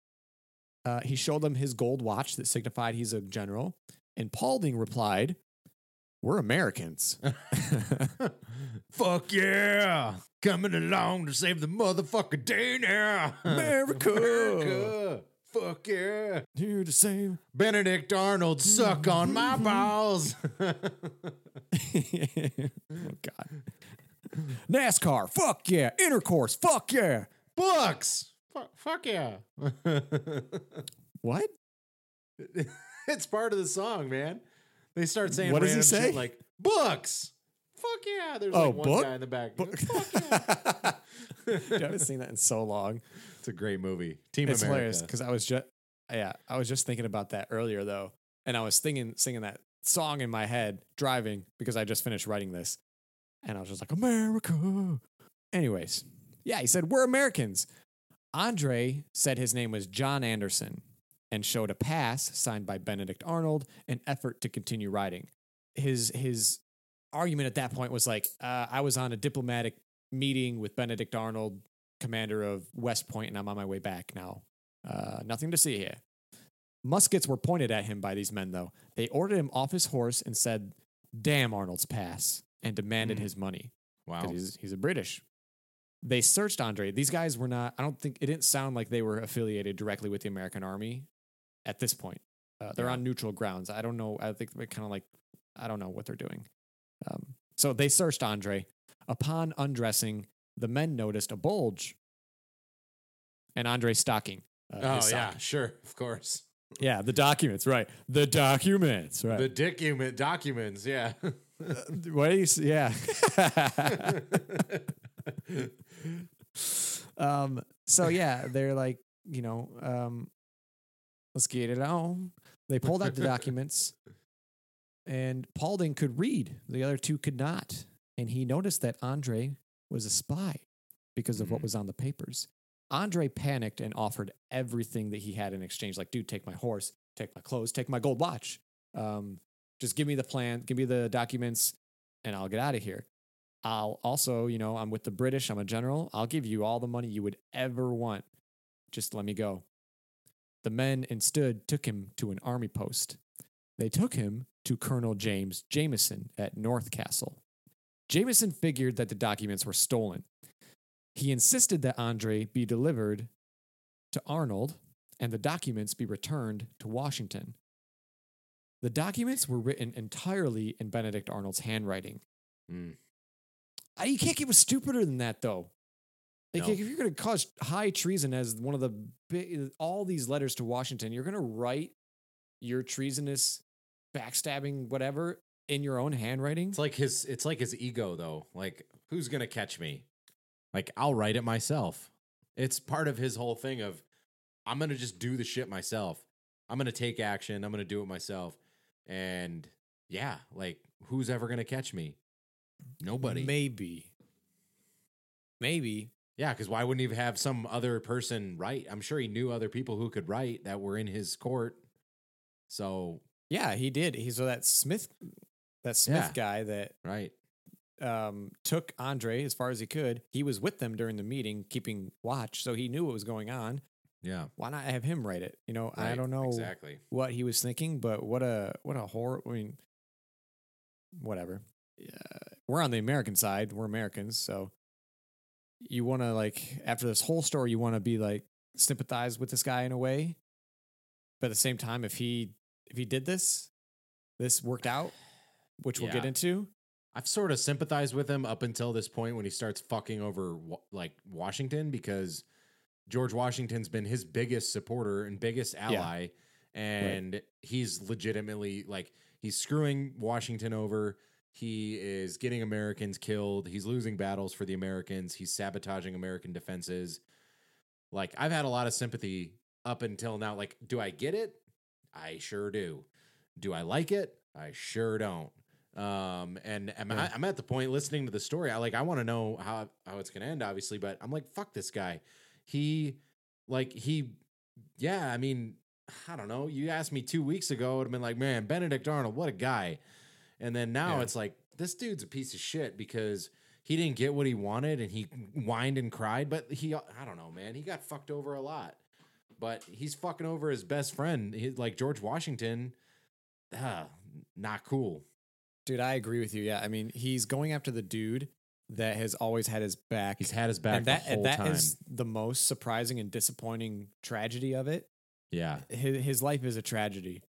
Uh, he showed them his gold watch that signified he's a general. And Paulding replied, We're Americans. Fuck yeah. Coming along to save the motherfucker day now. America. America. Fuck yeah. Here to save. Benedict Arnold, suck on my balls. oh, God. NASCAR. Fuck yeah. Intercourse. Fuck yeah. Books. Fuck, fuck yeah. What? it's part of the song, man. They start saying What does he random shit say? like books. Fuck yeah. There's Oh, like one book? guy in the back. Book? Fuck yeah. I haven't seen that in so long. It's a great movie. Team it's America. hilarious because I was just yeah, I was just thinking about that earlier though, and I was singing singing that song in my head driving because I just finished writing this, and I was just like America. Anyways, yeah, he said we're Americans. Andre said his name was John Anderson and showed a pass signed by Benedict Arnold, an effort to continue writing. His his argument at that point was like, uh, I was on a diplomatic meeting with Benedict Arnold, commander of West Point, and I'm on my way back now. Uh, nothing to see here. Muskets were pointed at him by these men, though. They ordered him off his horse and said, Damn Arnold's pass, and demanded his money. Wow. He's, he's a British. They searched Andre. These guys were not, I don't think, it didn't sound like they were affiliated directly with the American Army at this point. Uh, they're Yeah. on neutral grounds. I don't know. I think they're kind of like, I don't know what they're doing. Um, so they searched Andre. Upon undressing, the men noticed a bulge and Andre's stocking. uh, Oh yeah, sure, of course. yeah. The documents, right? The documents, right? The document documents, yeah. what do you? s- Yeah. um. So yeah, they're like, you know, um, let's get it on. They pulled out the documents, and Paulding could read. The other two could not, and he noticed that Andre was a spy because of what Mhm. was on the papers. Andre panicked and offered everything that he had in exchange. Like, dude, take my horse, take my clothes, take my gold watch. Um, just give me the plan, give me the documents, and I'll get out of here. I'll also, you know, I'm with the British, I'm a general. I'll give you all the money you would ever want. Just let me go. The men instead took him to an army post. They took him to Colonel James Jameson at North Castle. Jameson figured that the documents were stolen. He insisted that Andre be delivered to Arnold and the documents be returned to Washington. The documents were written entirely in Benedict Arnold's handwriting. Mm. You can't get stupider than that, though. Like, No. if you're going to cause high treason as one of the big, all these letters to Washington, you're going to write your treasonous, backstabbing, whatever in your own handwriting. It's like his it's like his ego though. Like who's going to catch me? Like I'll write it myself. It's part of his whole thing of I'm going to just do the shit myself. I'm going to take action. I'm going to do it myself. And yeah, like who's ever going to catch me? Nobody. Maybe. Maybe. Yeah, because why wouldn't he have some other person write? I'm sure he knew other people who could write that were in his court. So, Yeah, he did. He so that Smith, that Smith Yeah. guy that right. um, took Andre as far as he could. He was with them during the meeting, keeping watch, so he knew what was going on. Yeah. Why not have him write it? You know, I don't know Exactly. what he was thinking, but what a what a horror. I mean, whatever. Yeah, we're on the American side. We're Americans, so you want to like after this whole story, you want to be like sympathize with this guy in a way, but at the same time, if he if he did this, this worked out, which we'll get into. I've sort of sympathized with him up until this point when he starts fucking over like Washington because George Washington's been his biggest supporter and biggest ally, and he's legitimately like he's screwing Washington over. He is getting Americans killed. He's losing battles for the Americans. He's sabotaging American defenses. Like I've had a lot of sympathy up until now. Like, do I get it? I sure do. Do I like it? I sure don't. Um, and I'm, Yeah. I'm at the point listening to the story. I like I want to know how how it's gonna end, obviously, but I'm like, fuck this guy. He like he yeah, I mean, I don't know. You asked me two weeks ago, I'd have been like, man, Benedict Arnold, what a guy. And then now Yeah. it's like, this dude's a piece of shit because he didn't get what he wanted and he whined and cried. But he, I don't know, man, he got fucked over a lot. But he's fucking over his best friend, he, like George Washington. Ah, not cool. Dude, I agree with you. Yeah, I mean, he's going after the dude that has always had his back. He's had his back and that the whole and that is the most surprising and disappointing tragedy of it. yeah, His, his life is a tragedy.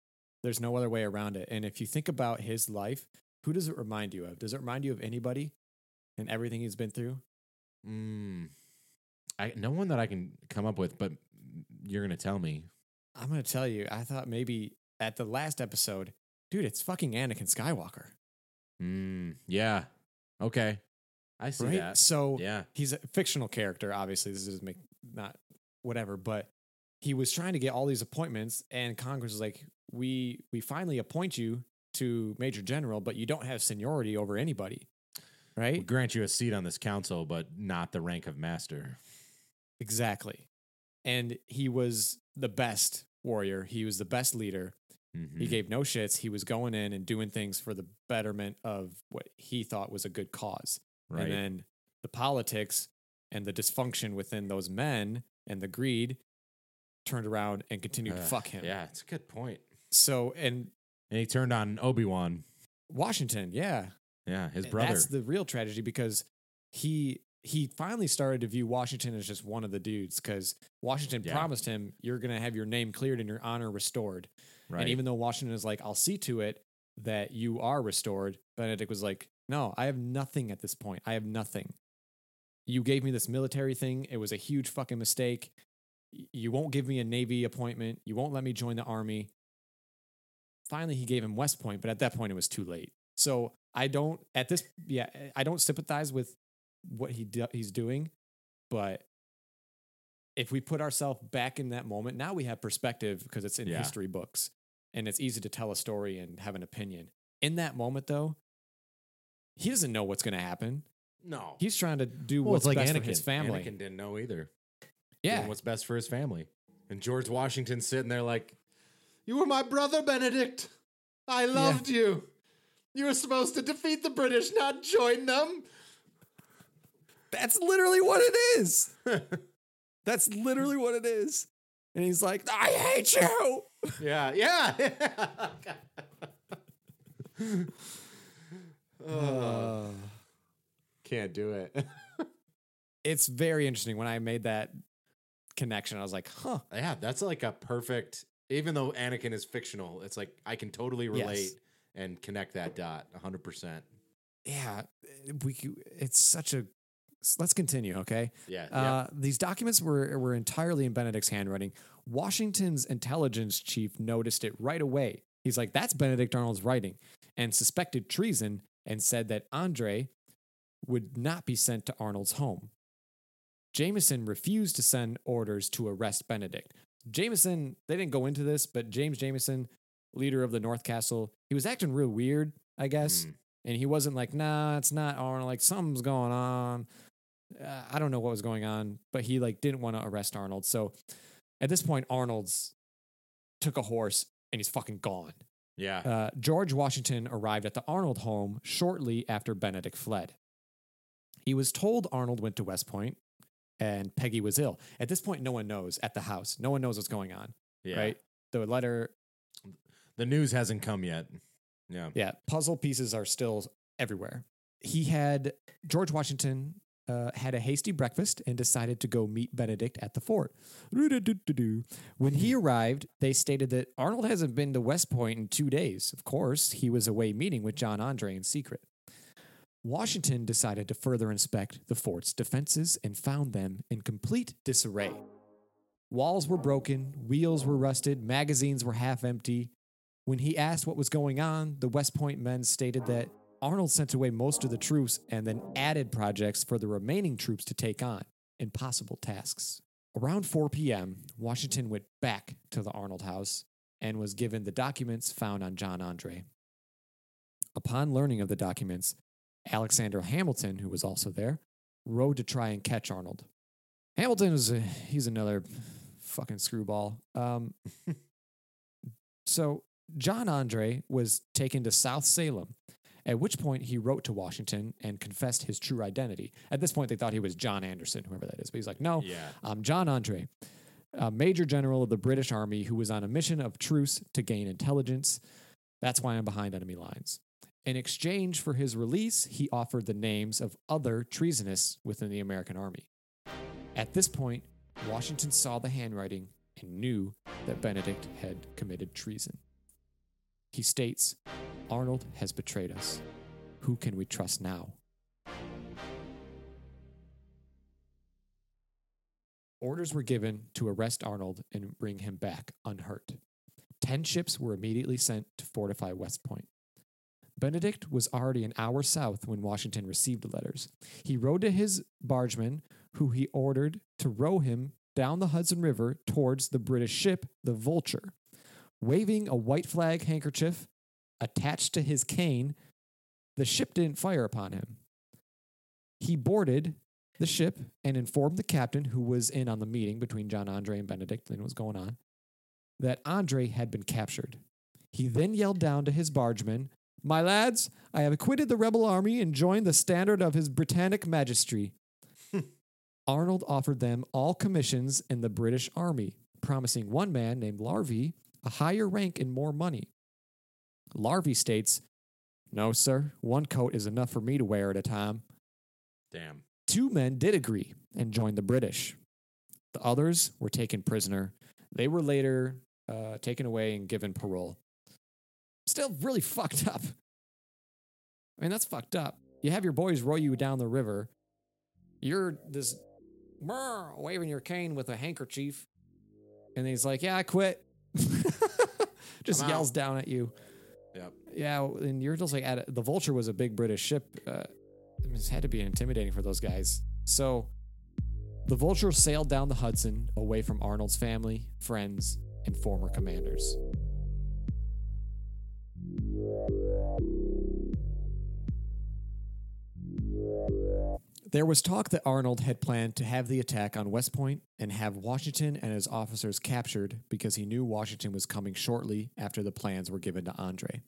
There's no other way around it. And if you think about his life, who does it remind you of? Does it remind you of anybody and everything he's been through? mm, I no one that I can come up with, but you're gonna tell me. I'm gonna tell you. I thought maybe at the last episode, dude, it's fucking Anakin Skywalker, Mm, yeah, okay, I see right? that. So Yeah, he's a fictional character. Obviously, this is make not whatever, but he was trying to get all these appointments, and Congress was like, "We we finally appoint you to Major General, but you don't have seniority over anybody." we Right? grant you a seat on this council, but not the rank of master. Exactly. And he was the best warrior. He was the best leader. Mhm. He gave no shits. He was going in and doing things for the betterment of what he thought was a good cause. right. And then the politics and the dysfunction within those men and the greed turned around and continued to fuck him. Yeah, it's a good point. So, and And he turned on Obi Wan. Washington, yeah. Yeah, his And brother. That's the real tragedy because he he finally started to view Washington as just one of the dudes because Washington Yeah. promised him you're going to have your name cleared and your honor restored. right. And even though Washington is like, I'll see to it that you are restored, Benedict was like, No, I have nothing at this point. I have nothing. You gave me this military thing. It was a huge fucking mistake. You won't give me a Navy appointment. You won't let me join the Army. Finally, he gave him West Point, but at that point, it was too late. So I don't, at this, yeah, I don't sympathize with what he do, he's doing, but if we put ourselves back in that moment, now we have perspective because it's in Yeah. history books and it's easy to tell a story and have an opinion. In that moment, though, he doesn't know what's going to happen. no. He's trying to do well, what's like best Anakin. for his family. Anakin didn't know either. Yeah, Doing what's best for his family. And George Washington sitting there like, You were my brother, Benedict. I loved you. You were supposed to defeat the British, not join them. That's literally what it is. That's literally what it is. And he's like, I hate you. Yeah, yeah. Oh, can't do it. It's very interesting. When I made that connection, I was like, huh. yeah, that's like a perfect. Even though Anakin is fictional, it's like I can totally relate Yes. and connect that dot 100. percent Yeah, we. It's such a. Let's continue, okay? Yeah, Uh, These documents were were entirely in Benedict's handwriting. Washington's intelligence chief noticed it right away. He's like, "That's Benedict Arnold's writing," and suspected treason, and said that Andre would not be sent to Arnold's home. Jameson refused to send orders to arrest Benedict. Jameson, they didn't go into this, but James Jameson, leader of the North Castle, he was acting real weird, I guess. Mm. And he wasn't like, nah, it's not Arnold. Like something's going on. Uh, I don't know what was going on, but he like didn't want to arrest Arnold. So at this point, Arnold's took a horse and he's fucking gone. yeah. Uh, George Washington arrived at the Arnold home shortly after Benedict fled. He was told Arnold went to West Point and Peggy was ill. At this point, no one knows at the house. No one knows what's going on, yeah. right? The letter, The news hasn't come yet. Yeah. yeah, puzzle pieces are still everywhere. He had, George Washington uh, had a hasty breakfast and decided to go meet Benedict at the fort. When he arrived, they stated that Arnold hasn't been to West Point in two days. Of course, he was away meeting with John Andre in secret. Washington decided to further inspect the fort's defenses and found them in complete disarray. Walls were broken, wheels were rusted, magazines were half empty. When he asked what was going on, the West Point men stated that Arnold sent away most of the troops and then added projects for the remaining troops to take on impossible tasks. Around 4 p.m., Washington went back to the Arnold house and was given the documents found on John Andre. Upon learning of the documents, Alexander Hamilton, who was also there, rode to try and catch Arnold. Hamilton is a, he's another fucking screwball. Um, so John Andre was taken to South Salem, at which point he wrote to Washington and confessed his true identity. At this point, they thought he was John Anderson, whoever that is, but he's like, no, Yeah. I'm John Andre, a major general of the British Army who was on a mission of truce to gain intelligence. That's why I'm behind enemy lines. In exchange for his release, he offered the names of other treasonists within the American Army. At this point, Washington saw the handwriting and knew that Benedict had committed treason. He states, Arnold has betrayed us. Who can we trust now? Orders were given to arrest Arnold and bring him back unhurt. Ten ships were immediately sent to fortify West Point. Benedict was already an hour south when Washington received the letters. He rode to his bargeman, who he ordered to row him down the Hudson River towards the British ship, the Vulture. Waving a white flag handkerchief attached to his cane, the ship didn't fire upon him. He boarded the ship and informed the captain, who was in on the meeting between John Andre and Benedict and what was going on, that Andre had been captured. He then yelled down to his bargemen, My lads, I have quitted the rebel army and joined the standard of his Britannic Majesty. Arnold offered them all commissions in the British army, promising one man named Larvey a higher rank and more money. Larvey states, No, sir, one coat is enough for me to wear at a time. Damn. Two men did agree and joined the British. The others were taken prisoner. They were later uh, taken away and given parole. Still really fucked up. I mean, that's fucked up. You have your boys row you down the river. You're this brr, waving your cane with a handkerchief. And he's like, Yeah, I quit. Just I'm yells out. down at you. Yep. Yeah, and you're just like at a, the Vulture was a big British ship. Uh, it had to be intimidating for those guys. So the Vulture sailed down the Hudson away from Arnold's family, friends, and former commanders. There was talk that Arnold had planned to have the attack on West Point and have Washington and his officers captured because he knew Washington was coming shortly after the plans were given to Andre.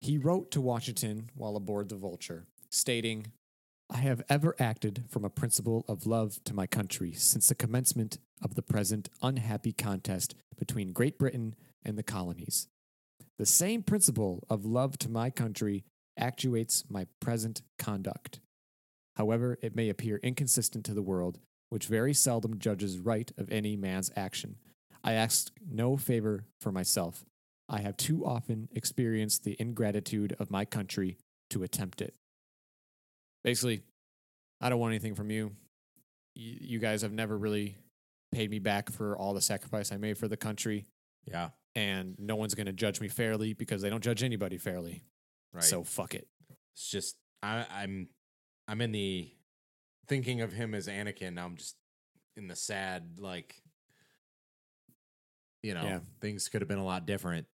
He wrote to Washington while aboard the Vulture, stating, I have ever acted from a principle of love to my country since the commencement of the present unhappy contest between Great Britain and the colonies. The same principle of love to my country actuates my present conduct. However, it may appear inconsistent to the world, which very seldom judges right of any man's action. I ask no favor for myself. I have too often experienced the ingratitude of my country to attempt it. Basically, I don't want anything from you. You, guys have never really paid me back for all the sacrifice I made for the country, Yeah. and no one's going to judge me fairly because they don't judge anybody fairly. Right. So fuck it. it's just I, I'm I'm in the thinking of him as Anakin. Now I'm just in the sad like you know Yeah. things could have been a lot different.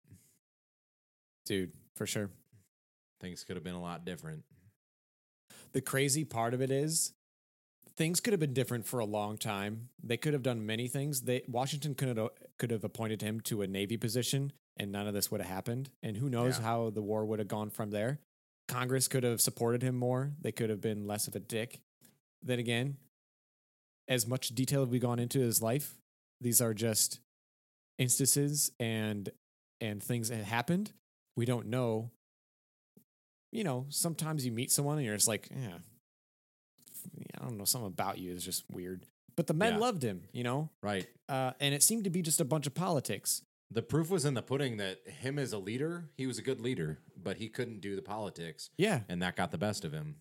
Dude, for sure. Things could have been a lot different. The crazy part of it is things could have been different for a long time. They could have done many things. They Washington could have could have appointed him to a navy position and none of this would have happened. And who knows Yeah. how the war would have gone from there. Congress could have supported him more. They could have been less of a dick. Then again, as much detail have we gone into his life, these are just instances and and things that happened. We don't know you know, sometimes you meet someone and you're just like, yeah, I don't know, something about you is just weird. But the men Yeah. loved him, you know, Right. uh, and it seemed to be just a bunch of politics. The proof was in the pudding that him as a leader, he was a good leader, but he couldn't do the politics, Yeah, and that got the best of him.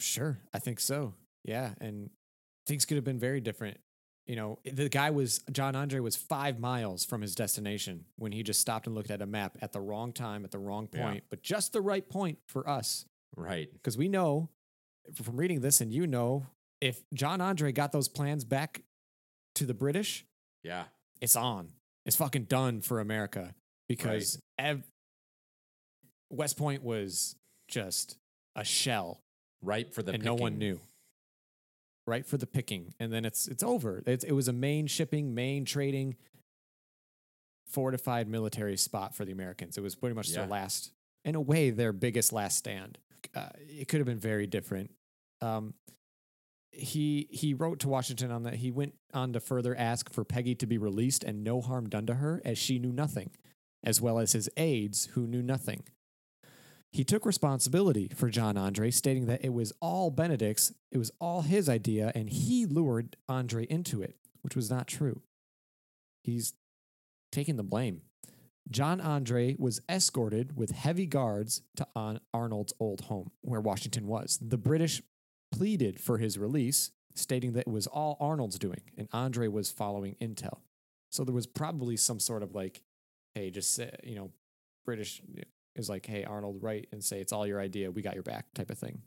sure, I think so. Yeah, and things could have been very different. You know, the guy was John Andre was five miles from his destination when he just stopped and looked at a map at the wrong time, at the wrong Yeah. point, but just the right point for us. Right. because we know from reading this and you know if John Andre got those plans back to the British, Yeah. it's on. It's fucking done for America because ev- West Point was just a shell Right for the and no one knew. Right for the picking, and then it's it's over. It's, it was a main shipping, main trading, fortified military spot for the Americans. It was pretty much their last, in a way, their biggest last stand. Uh, it could have been very different. Um, he he wrote to Washington on that. He went on to further ask for Peggy to be released and no harm done to her, as she knew nothing, as well as his aides who knew nothing. He took responsibility for John Andre, stating that it was all Benedict's, it was all his idea, and he lured Andre into it, which was not true. He's taking the blame. John Andre was escorted with heavy guards to Arnold's old home, where Washington was. The British pleaded for his release, stating that it was all Arnold's doing, and Andre was following intel. So there was probably some sort of like, hey, just say, you know, British is like, hey, Arnold, write and say it's all your idea. We got your back, type of thing.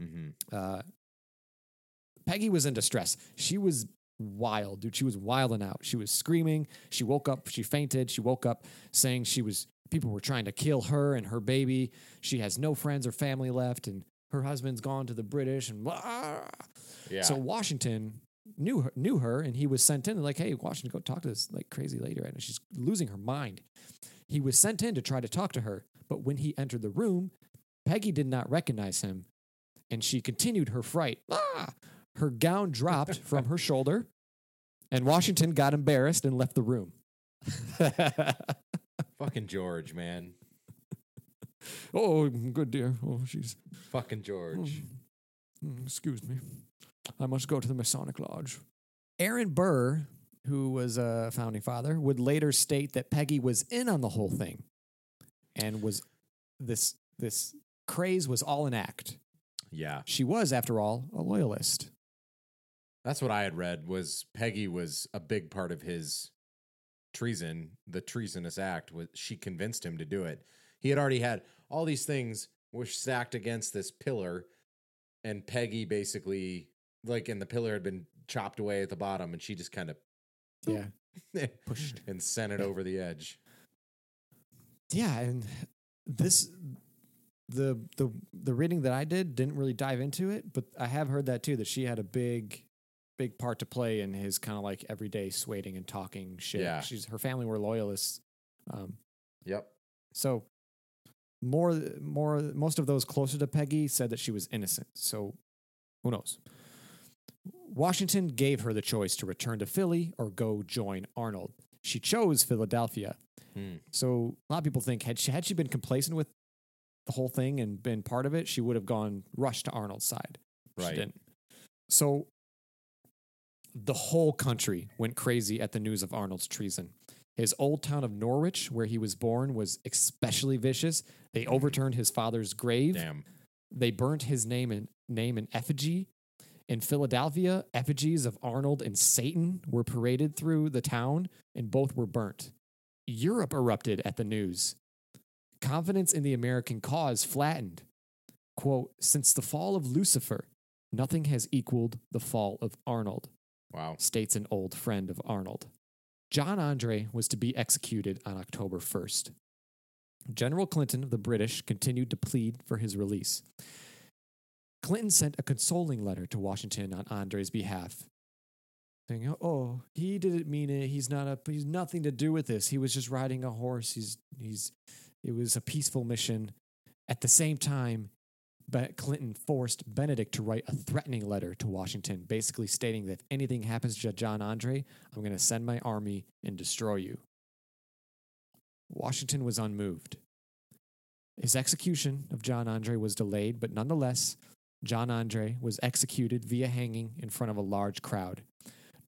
Mm-hmm. Uh, Peggy was in distress. She was wild, dude. She was wilding out. She was screaming. She woke up. She fainted. She woke up saying she was. People were trying to kill her and her baby. She has no friends or family left, and her husband's gone to the British. And blah. Yeah. so Washington knew her, knew her, and he was sent in. Like, hey, Washington, go talk to this like crazy lady right now. She's losing her mind. He was sent in to try to talk to her, but when he entered the room, Peggy did not recognize him, and she continued her fright. Ah! Her gown dropped from her shoulder, and Washington got embarrassed and left the room. Fucking George, man. Oh, good dear. Oh, she's. Fucking George. Mm, Excuse me. I must go to the Masonic Lodge. Aaron Burr, who was a founding father, would later state that Peggy was in on the whole thing and was this this craze was all an act. Yeah. She was, after all, a loyalist. That's what I had read was Peggy was a big part of his treason, the treasonous act was she convinced him to do it. He had already had all these things were stacked against this pillar and Peggy basically like and the pillar had been chopped away at the bottom and she just kind of Yeah. Pushed. and sent it over the edge. Yeah, and this the the the reading that I did didn't really dive into it, but I have heard that too that she had a big big part to play in his kind of like everyday swaying and talking shit. Yeah. She's her family were loyalists. Um Yep. so more more most of those closer to Peggy said that she was innocent. So Who knows? Washington gave her the choice to return to Philly or go join Arnold. She chose Philadelphia. Hmm. So a lot of people think had she had she been complacent with the whole thing and been part of it, she would have gone rushed to Arnold's side. She Right. didn't. So the whole country went crazy at the news of Arnold's treason. His old town of Norwich, where he was born, was especially vicious. They mm-hmm. overturned his father's grave. Damn. They burnt his name in name in effigy. In Philadelphia, effigies of Arnold and Satan were paraded through the town, and both were burnt. Europe erupted at the news. Confidence in the American cause flattened. Quote, since the fall of Lucifer, nothing has equaled the fall of Arnold, Wow. states an old friend of Arnold. John Andre was to be executed on October 1st. General Clinton of the British continued to plead for his release. Clinton sent a consoling letter to Washington on Andre's behalf, saying, "Oh, he didn't mean it. He's not a. He's nothing to do with this. He was just riding a horse. He's he's. It was a peaceful mission." At the same time, Clinton forced Benedict to write a threatening letter to Washington, basically stating that if anything happens to John Andre, I'm going to send my army and destroy you. Washington was unmoved. His execution of John Andre was delayed, but nonetheless, John Andre was executed via hanging in front of a large crowd.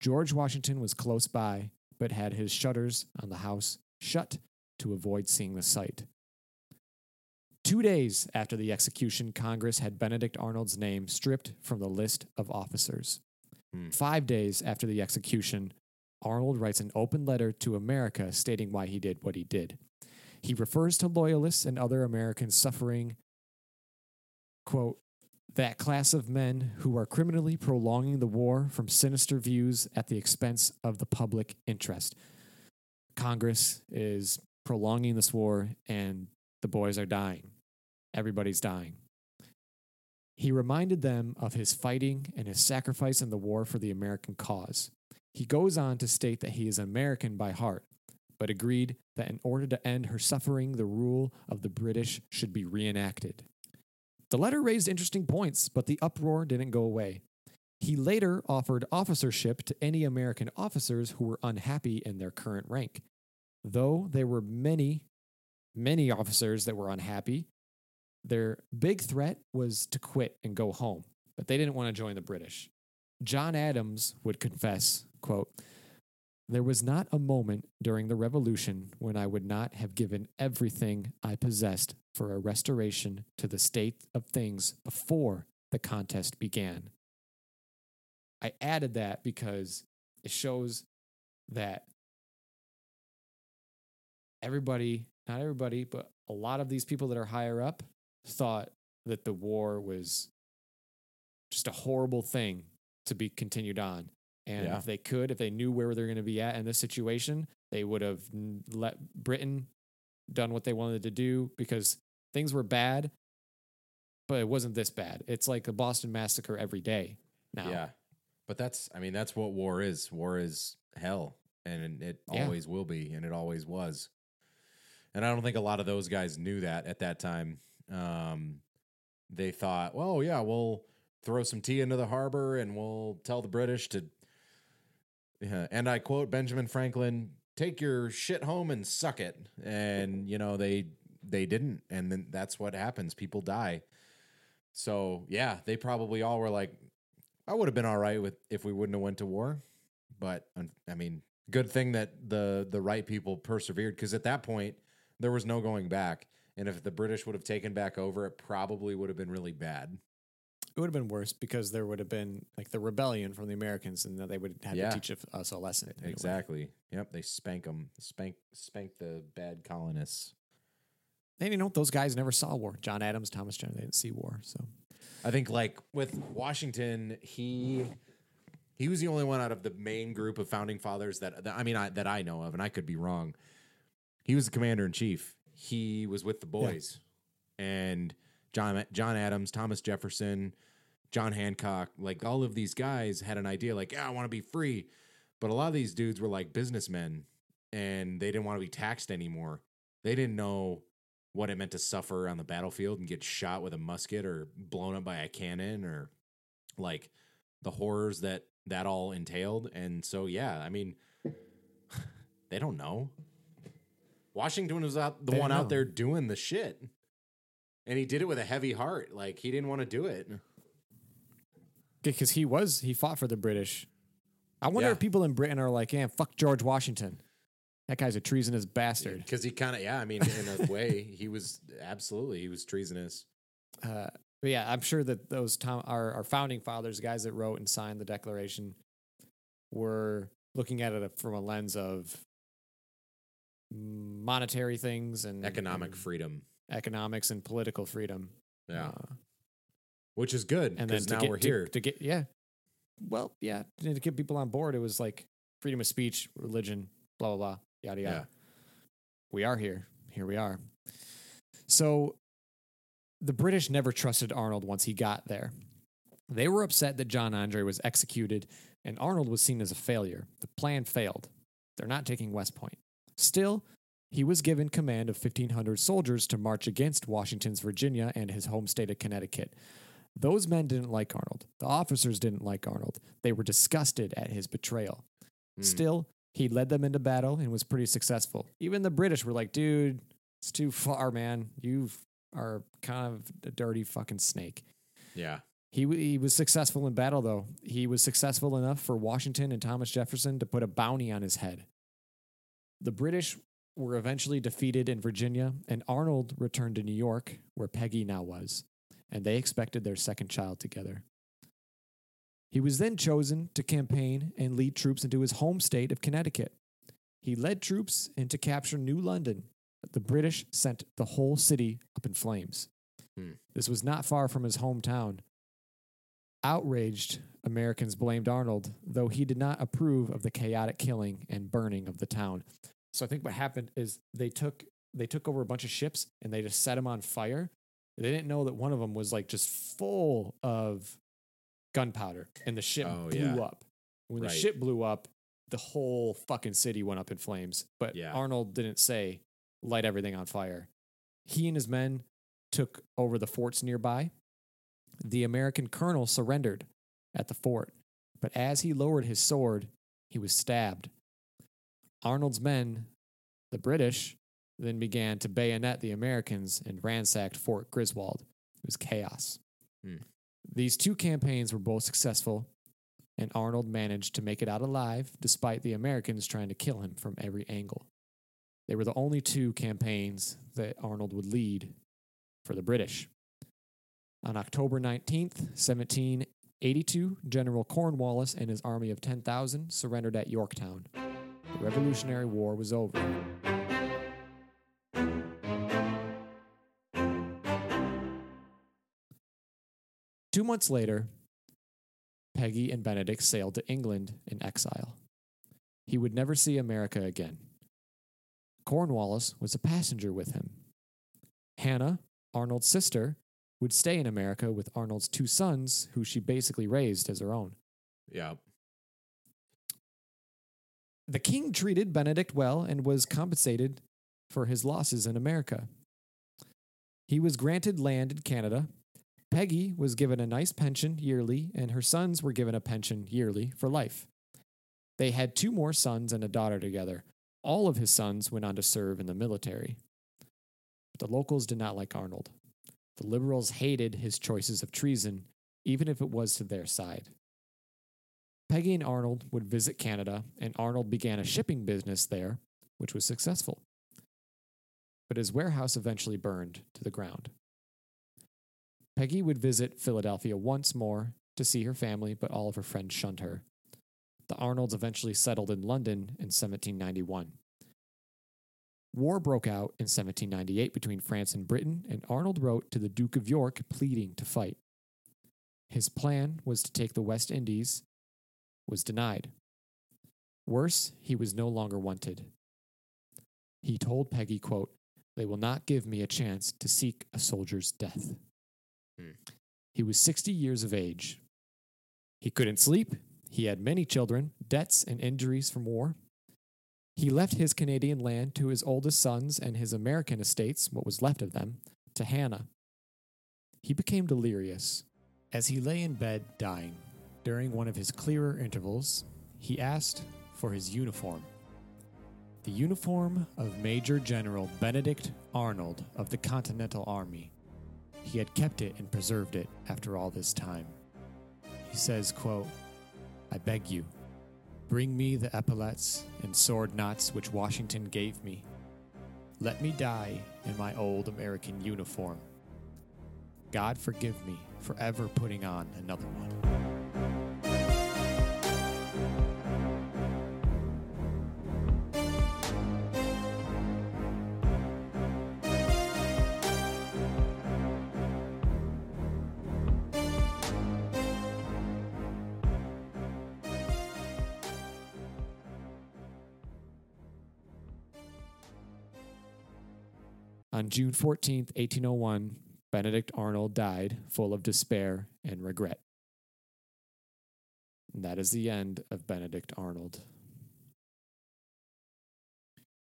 George Washington was close by, but had his shutters on the house shut to avoid seeing the sight. Two days after the execution, Congress had Benedict Arnold's name stripped from the list of officers. Hmm. Five days after the execution, Arnold writes an open letter to America stating why he did what he did. He refers to loyalists and other Americans suffering, quote, that class of men who are criminally prolonging the war from sinister views at the expense of the public interest. Congress is prolonging this war and the boys are dying. Everybody's dying. He reminded them of his fighting and his sacrifice in the war for the American cause. He goes on to state that he is American by heart, but agreed that in order to end her suffering, the rule of the British should be reenacted. The letter raised interesting points, but the uproar didn't go away. He later offered officership to any American officers who were unhappy in their current rank. Though there were many, many officers that were unhappy, their big threat was to quit and go home, but they didn't want to join the British. John Adams would confess, quote, there was not a moment during the revolution when I would not have given everything I possessed for a restoration to the state of things before the contest began. I added that because it shows that everybody, not everybody, but a lot of these people that are higher up thought that the war was just a horrible thing to be continued on. And Yeah. if they could, if they knew where they're going to be at in this situation, they would have let Britain done what they wanted to do because things were bad, but it wasn't this bad. It's like the Boston Massacre every day now. Yeah. But that's, I mean, that's what war is. War is hell, and it Yeah. always will be, and it always was. And I don't think a lot of those guys knew that at that time. Um, they thought, well, yeah, we'll throw some tea into the harbor and we'll tell the British to, yeah, and I quote Benjamin Franklin, take your shit home and suck it. And, you know, they, they didn't. And then that's what happens. People die. So yeah, they probably all were like, I would have been all right with if we wouldn't have went to war, but I mean, good thing that the the right people persevered because at that point there was no going back, and if the British would have taken back over, it probably would have been really bad. It would have been worse because there would have been like the rebellion from the Americans and then they would have Yeah. to teach us a lesson. Exactly. Yep. They spank them, spank spank the bad colonists. And you know, those guys never saw war. John Adams, Thomas Jefferson, they didn't see war. So I think like with Washington, he he was the only one out of the main group of founding fathers that, that I mean I, that I know of, and I could be wrong. He was the commander in chief. He was with the boys, and John John Adams, Thomas Jefferson, John Hancock, like all of these guys had an idea, like yeah, I want to be free, but a lot of these dudes were like businessmen, and they didn't want to be taxed anymore. They didn't know what it meant to suffer on the battlefield and get shot with a musket or blown up by a cannon or like the horrors that that all entailed. And so, yeah, I mean, they don't know. Washington was out the They one out there doing the shit, and he did it with a heavy heart. Like he didn't want to do it. because he was he fought for the British. I wonder Yeah. if people in Britain are like, "Yeah, fuck George Washington. That guy's a treasonous bastard." Because he kind of, yeah, I mean, in a way, he was absolutely he was treasonous. Uh, but yeah, I'm sure that those Tom, our our founding fathers, guys that wrote and signed the Declaration, were looking at it from a lens of monetary things and Economic and freedom, economics and political freedom. yeah, Uh, which is good and then now get, we're to- here. to, get yeah. Well yeah to to get people on board it was like freedom of speech religion blah blah blah yada yada. Yeah. we are here. Here we are. So the british never trusted arnold once he got there. They were upset that john andre was executed and arnold was seen as a failure. The plan failed. They're not taking west point still he was given command of 1,500 soldiers to march against Washington's Virginia and his home state of Connecticut. Those men didn't like Arnold. The officers didn't like Arnold. They were disgusted at his betrayal. Mm. Still, he led them into battle and was pretty successful. Even the British were like, dude, it's too far, man. You are kind of a dirty fucking snake. yeah, He, w- he was successful in battle, though. He was successful enough for Washington and Thomas Jefferson to put a bounty on his head. The British were eventually defeated in Virginia, and Arnold returned to New York, where Peggy now was, and they expected their second child together. He was then chosen to campaign and lead troops into his home state of Connecticut. He led troops in to capture New London, the British sent the whole city up in flames. Hmm. This was not far from his hometown. Outraged, Americans blamed Arnold, though he did not approve of the chaotic killing and burning of the town. So I think what happened is they took they took over a bunch of ships and they just set them on fire. They didn't know that one of them was like just full of gunpowder, and the ship Oh, blew yeah. up. When the ship blew up, the whole fucking city went up in flames. But Yeah. Arnold didn't say light everything on fire. He and his men took over the forts nearby. The American colonel surrendered at the fort, but as he lowered his sword, he was stabbed. Arnold's men, the British, then began to bayonet the Americans and ransacked Fort Griswold. It was chaos. Hmm. These two campaigns were both successful, and Arnold managed to make it out alive despite the Americans trying to kill him from every angle. They were the only two campaigns that Arnold would lead for the British. On October 19th, 1782, General Cornwallis and his army of 10,000 surrendered at Yorktown. The Revolutionary War was over. Two months later, Peggy and Benedict sailed to England in exile. He would never see America again. Cornwallis was a passenger with him. Hannah, Arnold's sister, would stay in America with Arnold's two sons, who she basically raised as her own. yeah, The king treated Benedict well and was compensated for his losses in America. He was granted land in Canada. Peggy was given a nice pension yearly, and her sons were given a pension yearly for life. They had two more sons and a daughter together. All of his sons went on to serve in the military. But the locals did not like Arnold. The liberals hated his choices of treason, even if it was to their side. Peggy and Arnold would visit Canada, and Arnold began a shipping business there, which was successful. But his warehouse eventually burned to the ground. Peggy would visit Philadelphia once more to see her family, but all of her friends shunned her. The Arnolds eventually settled in London in 1791. War broke out in 1798 between France and Britain, and Arnold wrote to the Duke of York pleading to fight. His plan was to take the West Indies was denied. Worse, he was no longer wanted. He told Peggy, quote, They will not give me a chance to seek a soldier's death. Hmm. He was 60 years of age. He couldn't sleep. He had many children, debts, and injuries from war. He left his Canadian land to his oldest sons and his American estates, what was left of them, to Hannah. He became delirious. As he lay in bed dying, during one of his clearer intervals, he asked for his uniform. The uniform of Major General Benedict Arnold of the Continental Army. He had kept it and preserved it after all this time. He says, quote, I beg you, bring me the epaulets and sword knots which Washington gave me. Let me die in my old American uniform. God forgive me for ever putting on another one. On June 14th, 1801, Benedict Arnold died full of despair and regret. And that is the end of Benedict Arnold.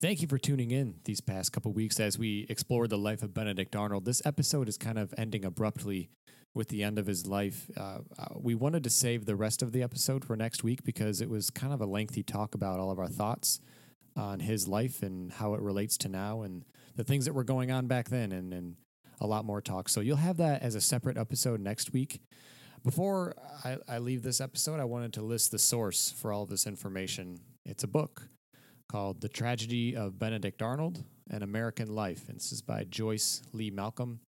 Thank you for tuning in these past couple weeks as we explore the life of Benedict Arnold. This episode is kind of ending abruptly with the end of his life. Uh, uh, we wanted to save the rest of the episode for next week because it was kind of a lengthy talk about all of our thoughts on his life and how it relates to now and the things that were going on back then and, and a lot more talk. So you'll have that as a separate episode next week. Before I, I leave this episode, I wanted to list the source for all this information. It's a book called The Tragedy of Benedict Arnold An American Life. And this is by Joyce Lee Malcolm.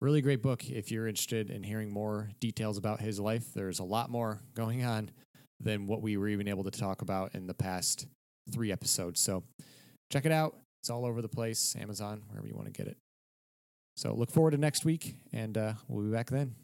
Really great book if you're interested in hearing more details about his life. There's a lot more going on than what we were even able to talk about in the past three episodes. So check it out. It's all over the place Amazon, wherever you want to get it. So look forward to next week, and uh, we'll be back then.